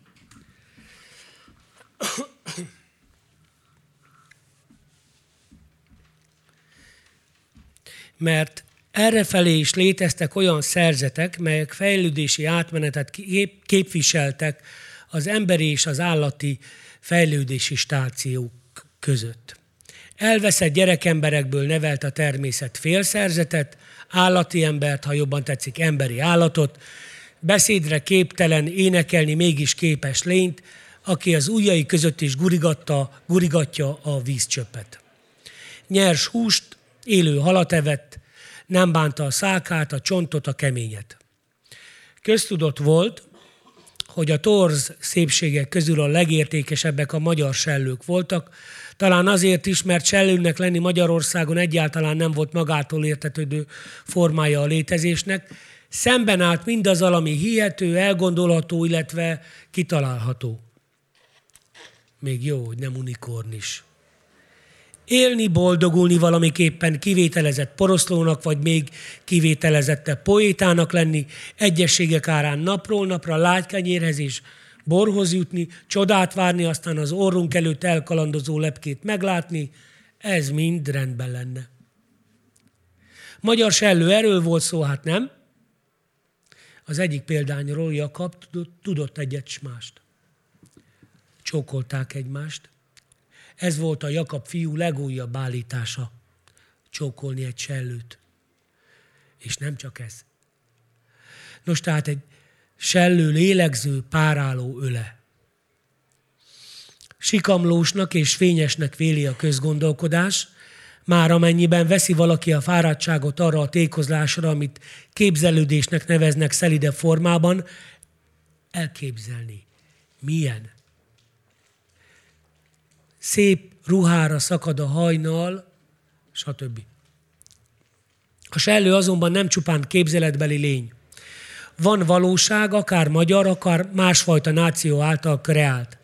[SPEAKER 1] Mert errefelé is léteztek olyan szerzetek, melyek fejlődési átmenetet kép, képviseltek az emberi és az állati fejlődési stációk között. Elveszett gyerekemberekből nevelt a természet félszerzetet, állati embert, ha jobban tetszik, emberi állatot, beszédre képtelen, énekelni mégis képes lényt, aki az ujjai között is gurigatta, gurigatja a vízcsöppet. Nyers húst, élő halat evett, nem bánta a szákát, a csontot, a keményet. Köztudott volt, hogy a torz szépségek közül a legértékesebbek a magyar sellők voltak, talán azért is, mert sellőnek lenni Magyarországon egyáltalán nem volt magától értetődő formája a létezésnek, szemben állt mindaz, ami hihető, elgondolható, illetve kitalálható. Még jó, hogy nem unikorn is. Élni, boldogulni valamiképpen kivételezett poroszlónak, vagy még kivételezettebb poétának lenni, egyességek árán napról napra lágykenyérhez is borhoz jutni, csodát várni, aztán az orrunk előtt elkalandozó lepkét meglátni, ez mind rendben lenne. Magyar sellő erről volt szó, hát nem? Az egyik példányról Jakab tudott egyet s mást. Csókolták egymást. Ez volt a Jakab fiú legújabb állítása. Csókolni egy sellőt. És nem csak ez. Nos, tehát egy sellő lélegző, páráló öle. Sikamlósnak és fényesnek véli a közgondolkodás, már amennyiben veszi valaki a fáradtságot arra a tékozlásra, amit képzelődésnek neveznek szelide formában, elképzelni. Milyen? Szép ruhára szakad a hajnal, stb. A sellő azonban nem csupán képzeletbeli lény. Van valóság, akár magyar, akár másfajta náció által kreált.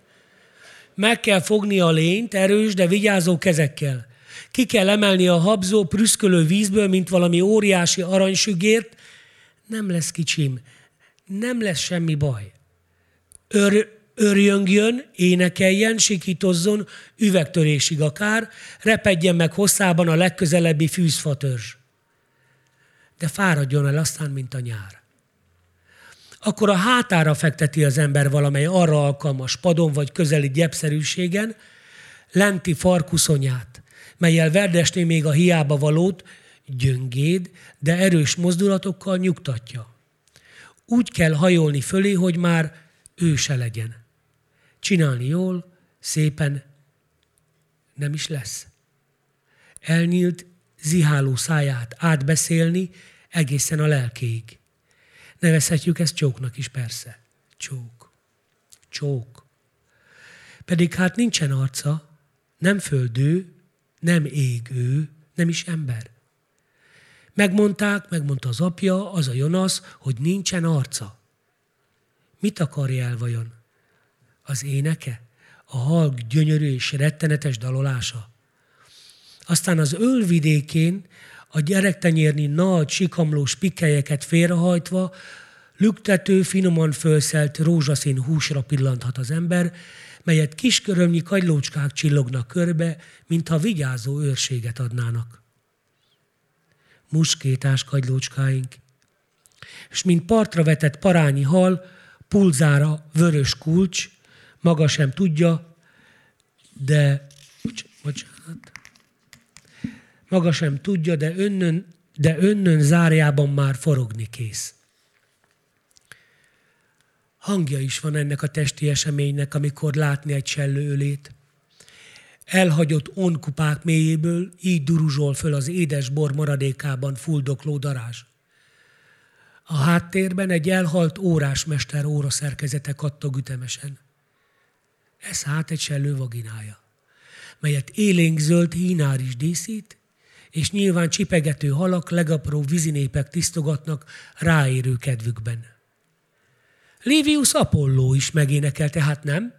[SPEAKER 1] Meg kell fogni a lényt erős, de vigyázó kezekkel. Ki kell emelni a habzó, prüszkölő vízből, mint valami óriási aranysügért. Nem lesz kicsim, nem lesz semmi baj. Ör, örjöngjön, énekeljen, sikítozzon, üvegtörésig akár, repedjen meg hosszában a legközelebbi fűzfatörzs. De fáradjon el aztán, mint a nyár akkor a hátára fekteti az ember valamely arra alkalmas padon vagy közeli gyepszerűségen, lenti farkuszonyát, melyel verdesné még a hiába valót, gyöngéd, de erős mozdulatokkal nyugtatja. Úgy kell hajolni fölé, hogy már ő se legyen. Csinálni jól, szépen nem is lesz. Elnyílt, ziháló száját átbeszélni egészen a lelkéig. Nevezhetjük ezt csóknak is persze. Csók. Csók. Pedig hát nincsen arca, nem földő, nem égő, nem is ember. Megmondták, megmondta az apja, az a Jonasz, hogy nincsen arca. Mit akarja el vajon? Az éneke? A halk gyönyörű és rettenetes dalolása? Aztán az ölvidékén a gyerektenyérni nagy, sikamlós pikkelyeket félrehajtva, lüktető, finoman fölszelt rózsaszín húsra pillanthat az ember, melyet kiskörömnyi kagylócskák csillognak körbe, mintha vigyázó őrséget adnának. Muskétás kagylócskáink, és mint partra vetett parányi hal, pulzára vörös kulcs, maga sem tudja, de, bocsánat, maga sem tudja, de önnön, de önnön zárjában már forogni kész. Hangja is van ennek a testi eseménynek, amikor látni egy sellőölét. Elhagyott onkupák mélyéből így duruzsol föl az édes bor maradékában fuldokló darázs. A háttérben egy elhalt órásmester óra szerkezete kattog ütemesen. Ez hát egy sellő vaginája, melyet élénk zöld hínár is díszít, és nyilván csipegető halak, legapró vízinépek tisztogatnak ráérő kedvükben. Livius Apolló is megénekelte, hát nem?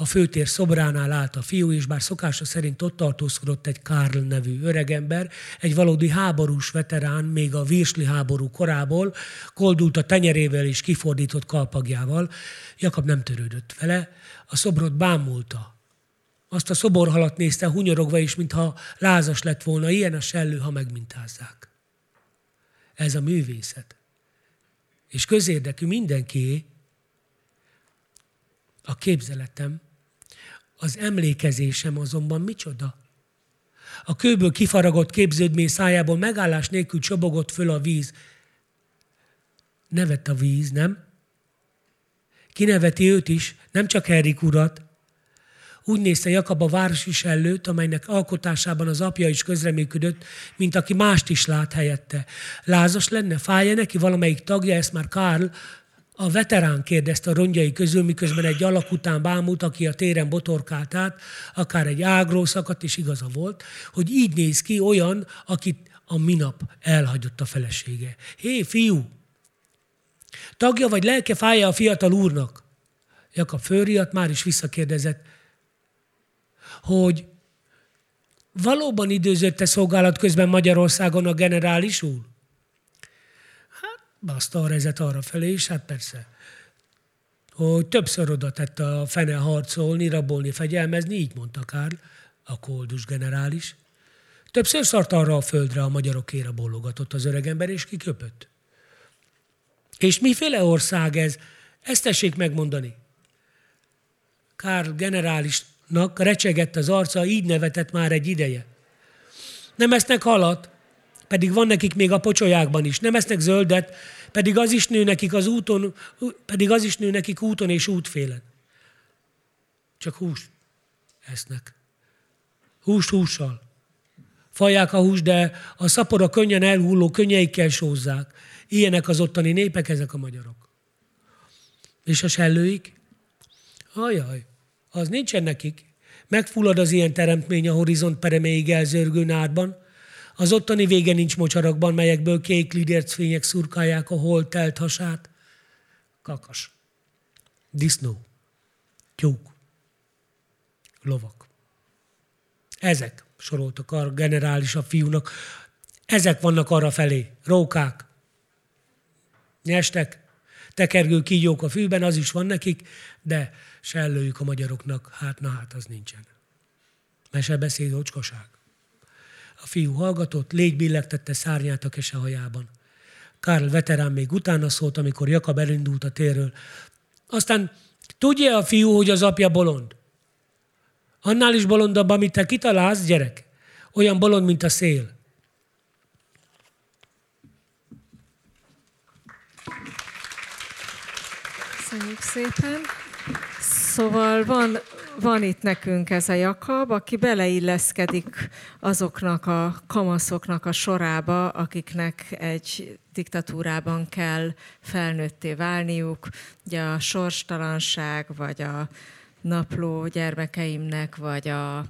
[SPEAKER 1] A főtér szobránál állt a fiú, és bár szokása szerint ott tartózkodott egy Karl nevű öregember, egy valódi háborús veterán, még a Virsli háború korából, koldult a tenyerével és kifordított kalpagjával. Jakab nem törődött vele, a szobrot bámulta, azt a szoborhalat nézte hunyorogva is, mintha lázas lett volna. Ilyen a sellő, ha megmintázzák. Ez a művészet. És közérdekű mindenki a képzeletem, az emlékezésem azonban micsoda? A kőből kifaragott képződmény szájából megállás nélkül csobogott föl a víz. nevet a víz, nem? Kineveti őt is, nem csak Henrik urat. Úgy nézte Jakab a városi sellőt, amelynek alkotásában az apja is közreműködött, mint aki mást is lát helyette. Lázas lenne, fájja neki valamelyik tagja, ezt már Karl, a veterán kérdezte a rongyai közül, miközben egy alak után bámult, aki a téren botorkált át, akár egy ágról szakadt, és igaza volt, hogy így néz ki olyan, akit a minap elhagyott a felesége. Hé, fiú! Tagja vagy lelke fája a fiatal úrnak? Jakab fölriadt, már is visszakérdezett, hogy valóban időzötte szolgálat közben Magyarországon a generális úr? Baszta a rezet arra felé, és hát persze, hogy többször oda tette a fene harcolni, rabolni, fegyelmezni, így mondta Kárl, a koldus generális. Többször szart arra a földre a magyarokéra bollogatott az öregember, és kiköpött. És miféle ország ez? Ezt tessék megmondani. Kárl generálisnak recsegett az arca, így nevetett már egy ideje. Nem esznek halat, pedig van nekik még a pocsolyákban is. Nem esznek zöldet, pedig az is nő nekik az úton, pedig az is nő nekik úton és útfélen. Csak hús esznek. Hús hússal. Fajják a hús, de a szapora könnyen elhulló könnyeikkel sózzák. Ilyenek az ottani népek, ezek a magyarok. És a sellőik? Ajaj, az nincsen nekik. Megfullad az ilyen teremtmény a horizont pereméig elzörgő nádban, az ottani vége nincs mocsarakban, melyekből kék lidércfények szurkálják a hol telt hasát. Kakas. Disznó. Tyúk. Lovak. Ezek, soroltak a generális a fiúnak, ezek vannak arra felé. Rókák. Nyestek. Tekergő kígyók a fűben, az is van nekik, de sellőjük a magyaroknak, hát na hát az nincsen. Mesebeszéd, ocskaság. A fiú hallgatott, légy billegtette szárnyát a kesehajában. Karl veterán még utána szólt, amikor Jakab elindult a térről. Aztán tudja a fiú, hogy az apja bolond? Annál is bolondabb, amit te kitalálsz, gyerek. Olyan bolond, mint a szél.
[SPEAKER 2] Köszönjük szépen. Szóval van, van itt nekünk ez a Jakab, aki beleilleszkedik azoknak a kamaszoknak a sorába, akiknek egy diktatúrában kell felnőtté válniuk. Ugye a sorstalanság, vagy a napló gyermekeimnek, vagy a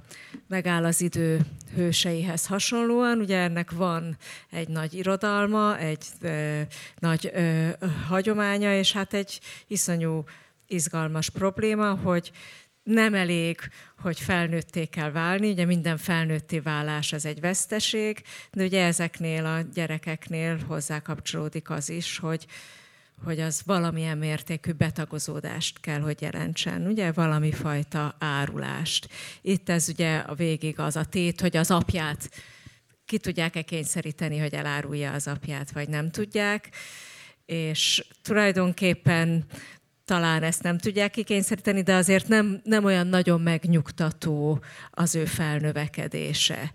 [SPEAKER 2] megáll az idő hőseihez hasonlóan. Ugye ennek van egy nagy irodalma, egy ö, nagy ö, hagyománya, és hát egy iszonyú izgalmas probléma, hogy nem elég, hogy felnőtté kell válni, ugye minden felnőtté válás az egy veszteség, de ugye ezeknél a gyerekeknél hozzá kapcsolódik az is, hogy, hogy az valamilyen mértékű betagozódást kell, hogy jelentsen, ugye valami fajta árulást. Itt ez ugye a végig az a tét, hogy az apját ki tudják-e kényszeríteni, hogy elárulja az apját, vagy nem tudják. És tulajdonképpen talán ezt nem tudják kikényszeríteni, de azért nem, nem olyan nagyon megnyugtató az ő felnövekedése.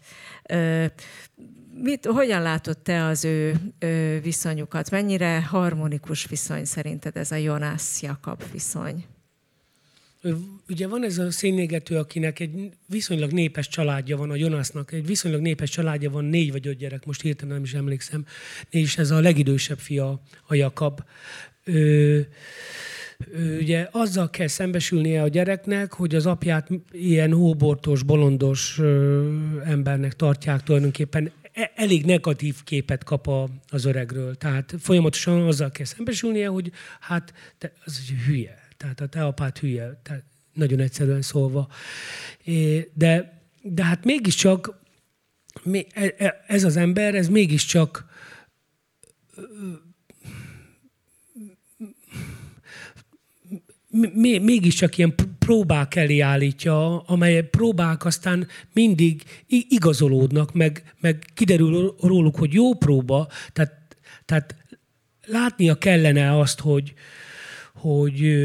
[SPEAKER 2] Mit, hogyan látod te az ő, ő viszonyukat? Mennyire harmonikus viszony szerinted ez a Jonász Jakab viszony?
[SPEAKER 1] Ugye van ez a szénégető, akinek egy viszonylag népes családja van, a Jonásznak egy viszonylag népes családja van, négy vagy öt gyerek, most hirtelen nem is emlékszem, és ez a legidősebb fia, a Jakab. Ö, ugye azzal kell szembesülnie a gyereknek, hogy az apját ilyen hóbortos, bolondos embernek tartják tulajdonképpen e, elég negatív képet kap a, az öregről. Tehát folyamatosan azzal kell szembesülnie, hogy hát te, az egy hülye. Tehát a te apád hülye. Tehát nagyon egyszerűen szólva. De, de hát mégiscsak e, e, ez az ember, ez mégiscsak mégiscsak ilyen próbák elé állítja, amely próbák aztán mindig igazolódnak, meg, meg kiderül róluk, hogy jó próba, tehát, tehát látnia kellene azt, hogy, hogy,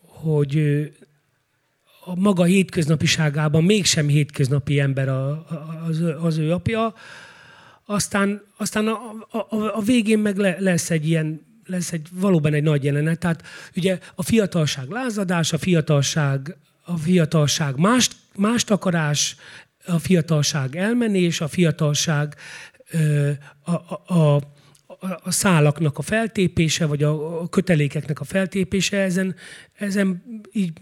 [SPEAKER 1] hogy a maga hétköznapiságában mégsem hétköznapi ember az, az ő apja, aztán, aztán a, a, a végén meg le, lesz egy ilyen lesz egy, valóban egy nagy jelenet. Tehát ugye a fiatalság lázadás, a fiatalság, a fiatalság más, más akarás, a fiatalság elmenés, a fiatalság a, a, a, a szálaknak a feltépése, vagy a kötelékeknek a feltépése, ezen, ezen így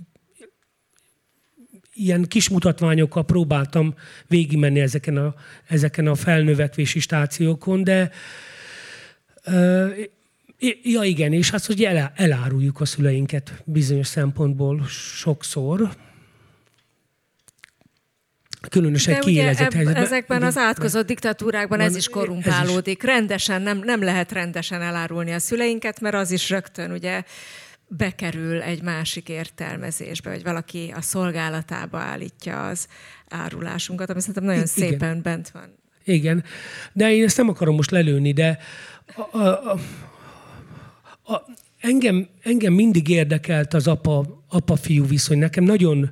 [SPEAKER 1] ilyen kis mutatványokkal próbáltam végigmenni ezeken a, ezeken a felnövekvési stációkon, de Ja igen, és hát, hogy eláruljuk a szüleinket bizonyos szempontból sokszor, különösen kiélezett helyzetben.
[SPEAKER 2] Ezekben az átkozott diktatúrákban ez is korrumpálódik. Ez is. Rendesen, nem, nem lehet rendesen elárulni a szüleinket, mert az is rögtön ugye bekerül egy másik értelmezésbe, vagy valaki a szolgálatába állítja az árulásunkat, ami szerintem nagyon Igen. szépen bent van.
[SPEAKER 1] Igen, de én ezt nem akarom most lelőni, de a, a, a, a, engem, engem mindig érdekelt az apa, apa-fiú viszony. Nekem nagyon,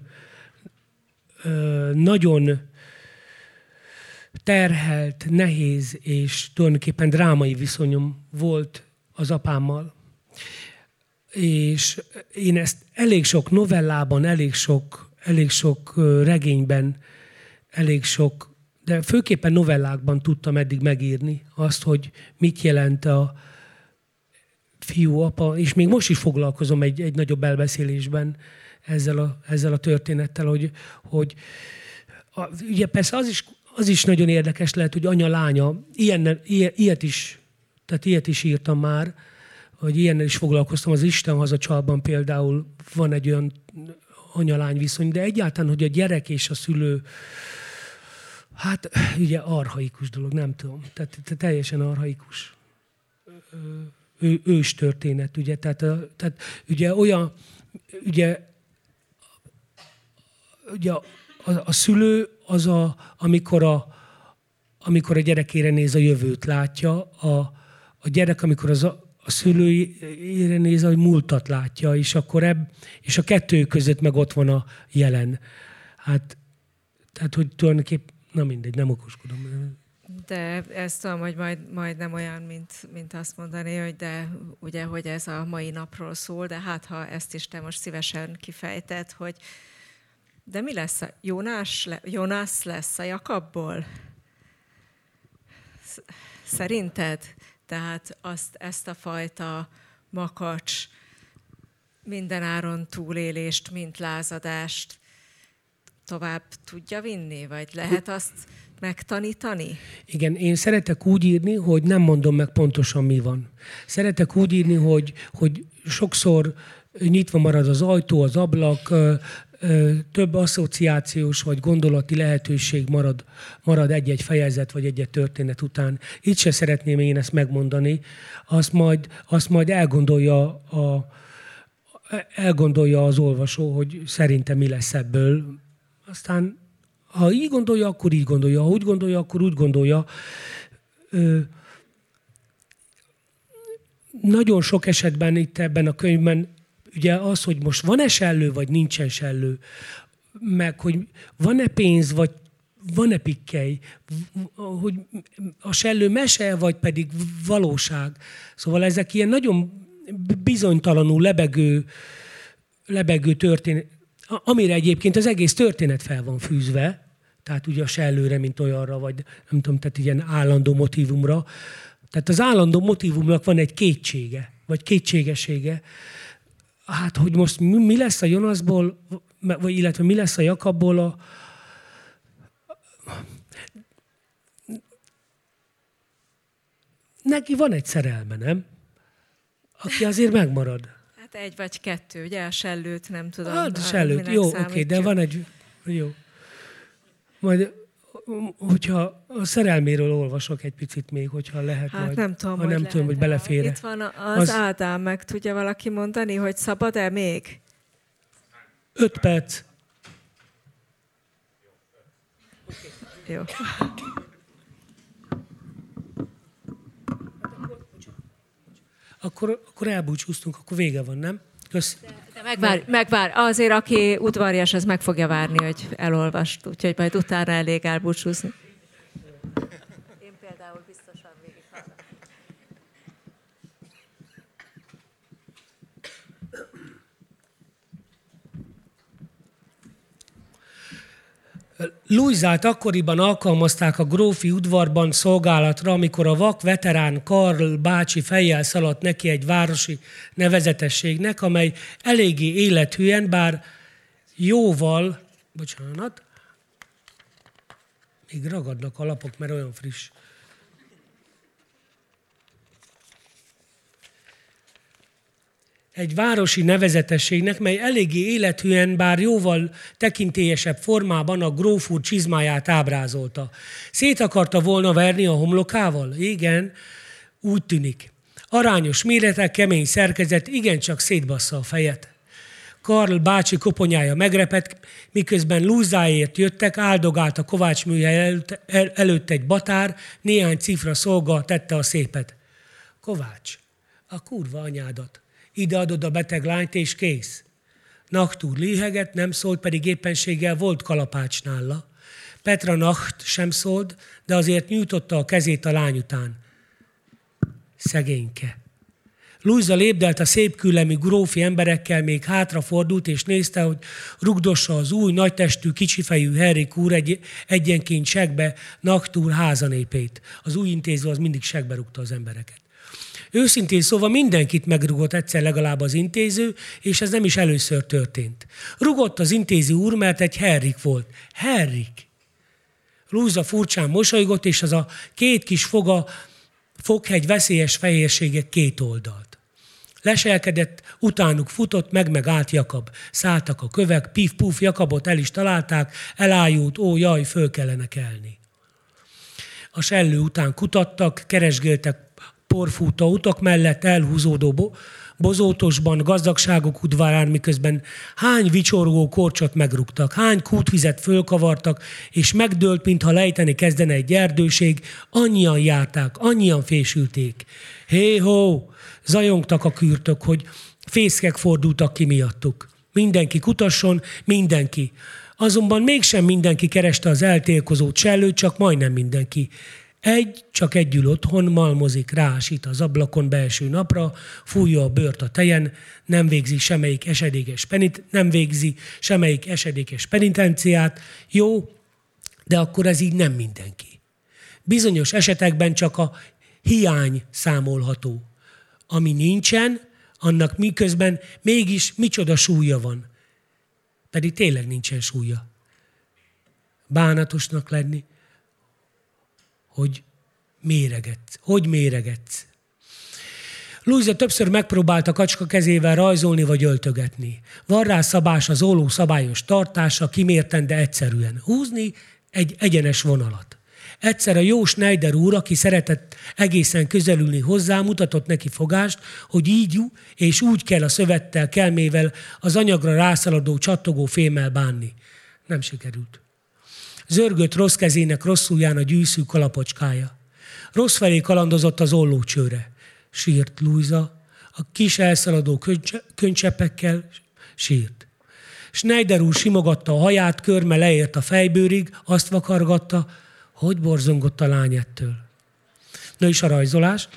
[SPEAKER 1] ö, nagyon terhelt, nehéz és tulajdonképpen drámai viszonyom volt az apámmal. És én ezt elég sok novellában, elég sok, elég sok regényben, elég sok de főképpen novellákban tudtam eddig megírni azt, hogy mit jelent a fiú, apa, és még most is foglalkozom egy, egy nagyobb elbeszélésben ezzel a, ezzel a történettel, hogy, hogy a, ugye persze az is, az is nagyon érdekes lehet, hogy anya-lánya, ilyen, ilyet is, tehát ilyet is írtam már, hogy ilyennel is foglalkoztam, az Isten hazacsalban például van egy olyan anya-lány viszony, de egyáltalán, hogy a gyerek és a szülő Hát ugye arhaikus dolog, nem tudom. Tehát, tehát teljesen arhaikus ő, ős történet, ugye. Tehát, tehát ugye olyan, ugye, ugye a, a, a szülő az a, amikor a, amikor a gyerekére néz a jövőt látja, a, a gyerek, amikor az a, a szülőire néz, hogy múltat látja, és akkor ebb, és a kettő között meg ott van a jelen. Hát, tehát, hogy tulajdonképpen Na mindegy, nem okoskodom.
[SPEAKER 2] De ezt tudom, hogy majd, majd nem olyan, mint, mint azt mondani, hogy de ugye, hogy ez a mai napról szól, de hát ha ezt is te most szívesen kifejted, hogy de mi lesz a Jónás, Jónász lesz a Jakabból? Szerinted? Tehát azt, ezt a fajta makacs, mindenáron túlélést, mint lázadást tovább tudja vinni, vagy lehet azt megtanítani?
[SPEAKER 1] Igen, én szeretek úgy írni, hogy nem mondom meg pontosan mi van. Szeretek úgy írni, hogy, hogy sokszor nyitva marad az ajtó, az ablak, több asszociációs vagy gondolati lehetőség marad, marad egy-egy fejezet vagy egy-egy történet után. Itt se szeretném én ezt megmondani, azt majd, azt majd elgondolja, a, elgondolja az olvasó, hogy szerintem mi lesz ebből, aztán, ha így gondolja, akkor így gondolja, ha úgy gondolja, akkor úgy gondolja. Nagyon sok esetben itt ebben a könyvben ugye az, hogy most van-e sellő, vagy nincsen sellő, meg hogy van-e pénz, vagy van-e pikkely, hogy a sellő mese, vagy pedig valóság. Szóval ezek ilyen nagyon bizonytalanul lebegő, lebegő történet, amire egyébként az egész történet fel van fűzve, tehát ugye a sellőre, mint olyanra, vagy nem tudom, tehát ilyen állandó motivumra. Tehát az állandó motivumnak van egy kétsége, vagy kétségesége. Hát, hogy most mi lesz a Jonasból, vagy illetve mi lesz a Jakabból a, neki van egy szerelme, nem? Aki azért megmarad.
[SPEAKER 2] Hát egy vagy kettő, ugye? A sellőt nem tudom.
[SPEAKER 1] Hát, a sellőt, jó, oké, okay, de van egy... Jó. Majd, hogyha a szerelméről olvasok egy picit még, hogyha lehet
[SPEAKER 2] hát
[SPEAKER 1] majd.
[SPEAKER 2] nem tudom,
[SPEAKER 1] ha nem tudom, hogy belefér
[SPEAKER 2] Itt van az, az Ádám, meg tudja valaki mondani, hogy szabad-e még?
[SPEAKER 1] Öt perc.
[SPEAKER 2] Jó.
[SPEAKER 1] akkor, akkor elbúcsúztunk, akkor vége van, nem? Kösz.
[SPEAKER 2] Megvár, megvár. Azért, aki udvarias, az meg fogja várni, hogy elolvast, úgyhogy majd utána elég elbúcsúzni. Én például biztosan végig
[SPEAKER 1] Luizát akkoriban alkalmazták a grófi udvarban szolgálatra, amikor a vak veterán Karl bácsi fejjel szaladt neki egy városi nevezetességnek, amely eléggé élethűen, bár jóval, bocsánat, még ragadnak a lapok, mert olyan friss. Egy városi nevezetességnek, mely eléggé élethűen, bár jóval tekintélyesebb formában a grófúr csizmáját ábrázolta. Szét akarta volna verni a homlokával? Igen, úgy tűnik. Arányos méretek, kemény szerkezet, igencsak szétbassza a fejet. Karl bácsi koponyája megrepett, miközben lúzáért jöttek, áldogált a Kovács műhely előtt, el, előtt egy batár, néhány cifra szolga tette a szépet. Kovács, a kurva anyádat ide adod a beteg lányt, és kész. Nachtúr léheget, nem szólt, pedig éppenséggel volt kalapács nála. Petra Nacht sem szólt, de azért nyújtotta a kezét a lány után. Szegényke. Luisa lépdelt a szép küllemű grófi emberekkel, még hátrafordult, és nézte, hogy rugdossa az új, nagytestű, kicsifejű Henrik úr egy, egyenként segbe Nachtúr házanépét. Az új intéző az mindig segbe rúgta az embereket. Őszintén szóval mindenkit megrugott egyszer legalább az intéző, és ez nem is először történt. Rugott az intéző úr, mert egy Herrik volt. Herrik. Lúza furcsán mosolygott, és az a két kis foga foghegy veszélyes fehérségek két oldalt. Leselkedett, utánuk futott, meg meg állt Jakab. Szálltak a kövek, pif-puf, Jakabot el is találták, elájult, ó jaj, föl kellene kelni. A sellő után kutattak, keresgéltek porfúta utak mellett elhúzódó bozótosban, gazdagságok udvarán, miközben hány vicsorgó korcsot megrúgtak, hány kútvizet fölkavartak, és megdőlt, mintha lejteni kezdene egy erdőség, annyian járták, annyian fésülték. Hé-hó! Zajongtak a kürtök, hogy fészkek fordultak ki miattuk. Mindenki kutasson, mindenki. Azonban mégsem mindenki kereste az eltélkozó csellőt, csak majdnem mindenki. Egy, csak együl otthon, malmozik, rásít az ablakon belső napra, fújja a bőrt a tejen, nem végzi semmelyik esedékes, penit, nem végzi semmelyik esedékes penitenciát. Jó, de akkor ez így nem mindenki. Bizonyos esetekben csak a hiány számolható. Ami nincsen, annak miközben mégis micsoda súlya van. Pedig tényleg nincsen súlya. Bánatosnak lenni, hogy méregetsz. Hogy méregetsz? Luisa többször megpróbálta kacska kezével rajzolni vagy öltögetni. Van rá szabás az óló szabályos tartása, kimérten, de egyszerűen. Húzni egy egyenes vonalat. Egyszer a jó Schneider úr, aki szeretett egészen közelülni hozzá, mutatott neki fogást, hogy így és úgy kell a szövettel, kelmével, az anyagra rászaladó, csattogó fémmel bánni. Nem sikerült. Zörgött rossz kezének rosszulján a gyűszű kalapocskája. Rossz felé kalandozott az ollócsőre. Sírt Luisa, a kis elszaladó könycsepekkel sírt. Schneider úr simogatta a haját, körme leért a fejbőrig, azt vakargatta, hogy borzongott a lány ettől. Na is a rajzolás.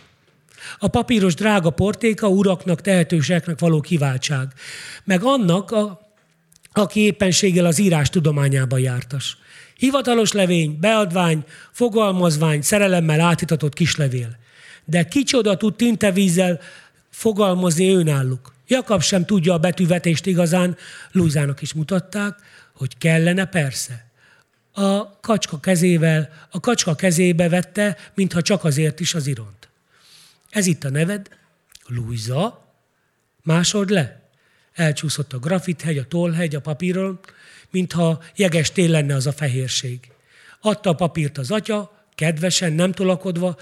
[SPEAKER 1] A papíros drága portéka uraknak, tehetőseknek való kiváltság. Meg annak, a, aki éppenséggel az írás tudományába jártas. Hivatalos levény, beadvány, fogalmazvány, szerelemmel átitatott kislevél. De kicsoda tud tintevízzel fogalmazni önálluk. Jakab sem tudja a betűvetést igazán, Luizának is mutatták, hogy kellene persze. A kacska kezével, a kacska kezébe vette, mintha csak azért is az iront. Ez itt a neved, Luisa, másold le. Elcsúszott a grafithegy, a tollhegy a papíron, mintha jeges tél lenne az a fehérség. Adta a papírt az atya, kedvesen, nem tolakodva,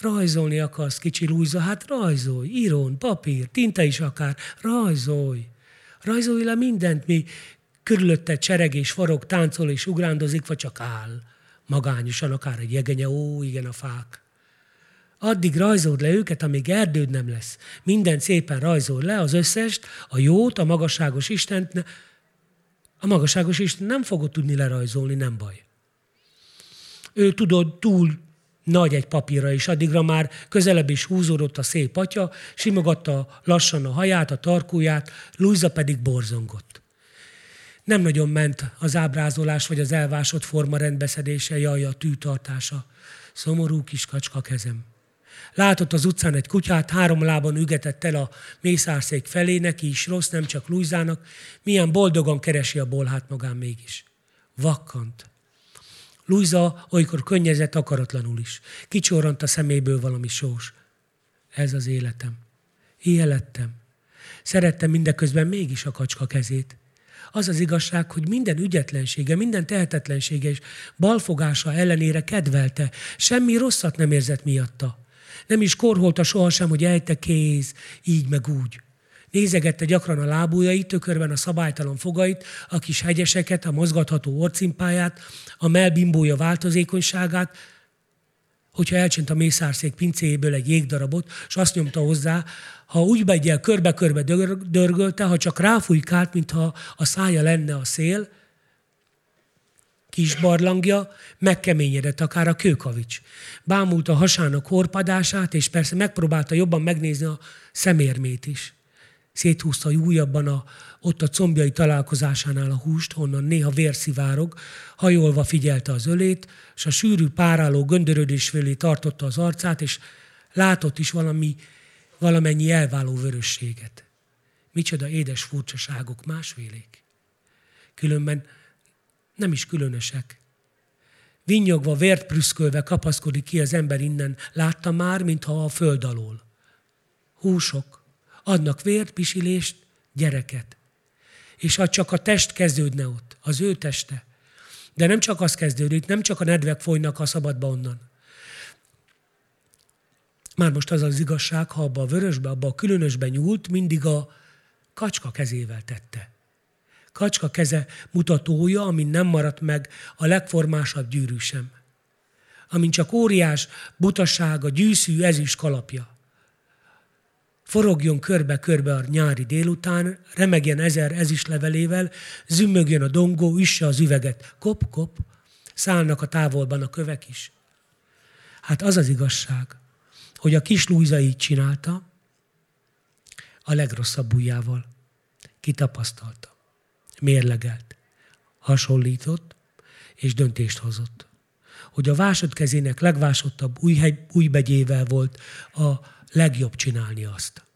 [SPEAKER 1] rajzolni akarsz, kicsi Lújza, hát rajzolj, írón, papír, tinta is akár, rajzolj. Rajzolj le mindent, mi körülötte csereg és forog, táncol és ugrándozik, vagy csak áll. Magányosan, akár egy jegenye, ó, igen, a fák. Addig rajzold le őket, amíg erdőd nem lesz. Minden szépen rajzol le, az összest, a jót, a magasságos Istent, a magasságos Isten nem fogod tudni lerajzolni, nem baj. Ő tudod, túl nagy egy papírra, és addigra már közelebb is húzódott a szép atya, simogatta lassan a haját, a tarkóját, Luisa pedig borzongott. Nem nagyon ment az ábrázolás vagy az elvásott forma rendbeszedése, jaj, a tűtartása. Szomorú kis kacska kezem. Látott az utcán egy kutyát, három lábon ügetett el a mészárszék felé, neki is rossz, nem csak Lujzának. Milyen boldogan keresi a bolhát magán mégis. Vakkant. Luisa olykor könnyezett akaratlanul is. Kicsorrant a szeméből valami sós. Ez az életem. Ilyen. Szerettem mindeközben mégis a kacska kezét. Az az igazság, hogy minden ügyetlensége, minden tehetetlensége és balfogása ellenére kedvelte, semmi rosszat nem érzett miatta. Nem is korholta sohasem, hogy ejte kéz, így meg úgy. Nézegette gyakran a lábujjait, tökörben a szabálytalan fogait, a kis hegyeseket, a mozgatható orcimpáját, a melbimbója változékonyságát, hogyha elcsint a mészárszék pincéjéből egy jégdarabot, és azt nyomta hozzá, ha úgy begyel, körbe-körbe dörgölte, ha csak ráfújkált, mintha a szája lenne a szél, kis barlangja, megkeményedett akár a kőkavics. Bámult a hasának horpadását, és persze megpróbálta jobban megnézni a szemérmét is. Széthúzta újabban a, ott a combjai találkozásánál a húst, honnan néha vérszivárog, hajolva figyelte az ölét, és a sűrű páráló göndörödés fölé tartotta az arcát, és látott is valami, valamennyi elváló vörösséget. Micsoda édes furcsaságok, másfélék. Különben nem is különösek. Vinyogva, vért prüszkölve kapaszkodik ki az ember innen. Látta már, mintha a föld alól. Húsok. Adnak vért, pisilést, gyereket. És ha csak a test kezdődne ott, az ő teste. De nem csak az kezdődik, nem csak a nedvek folynak a szabadba onnan. Már most az az igazság, ha abba a vörösbe, abba a különösbe nyúlt, mindig a kacska kezével tette kacska keze mutatója, amin nem maradt meg a legformásabb gyűrű sem. Amin csak óriás butasága, gyűszű ezüst kalapja. Forogjon körbe-körbe a nyári délután, remegjen ezer ezüstlevelével, zümmögjön a dongó, üsse az üveget. Kop-kop, szállnak a távolban a kövek is. Hát az az igazság, hogy a kis Lújza így csinálta, a legrosszabb ujjával. Kitapasztalta mérlegelt, hasonlított és döntést hozott. Hogy a vásodkezének legvásottabb új, új begyével volt a legjobb csinálni azt.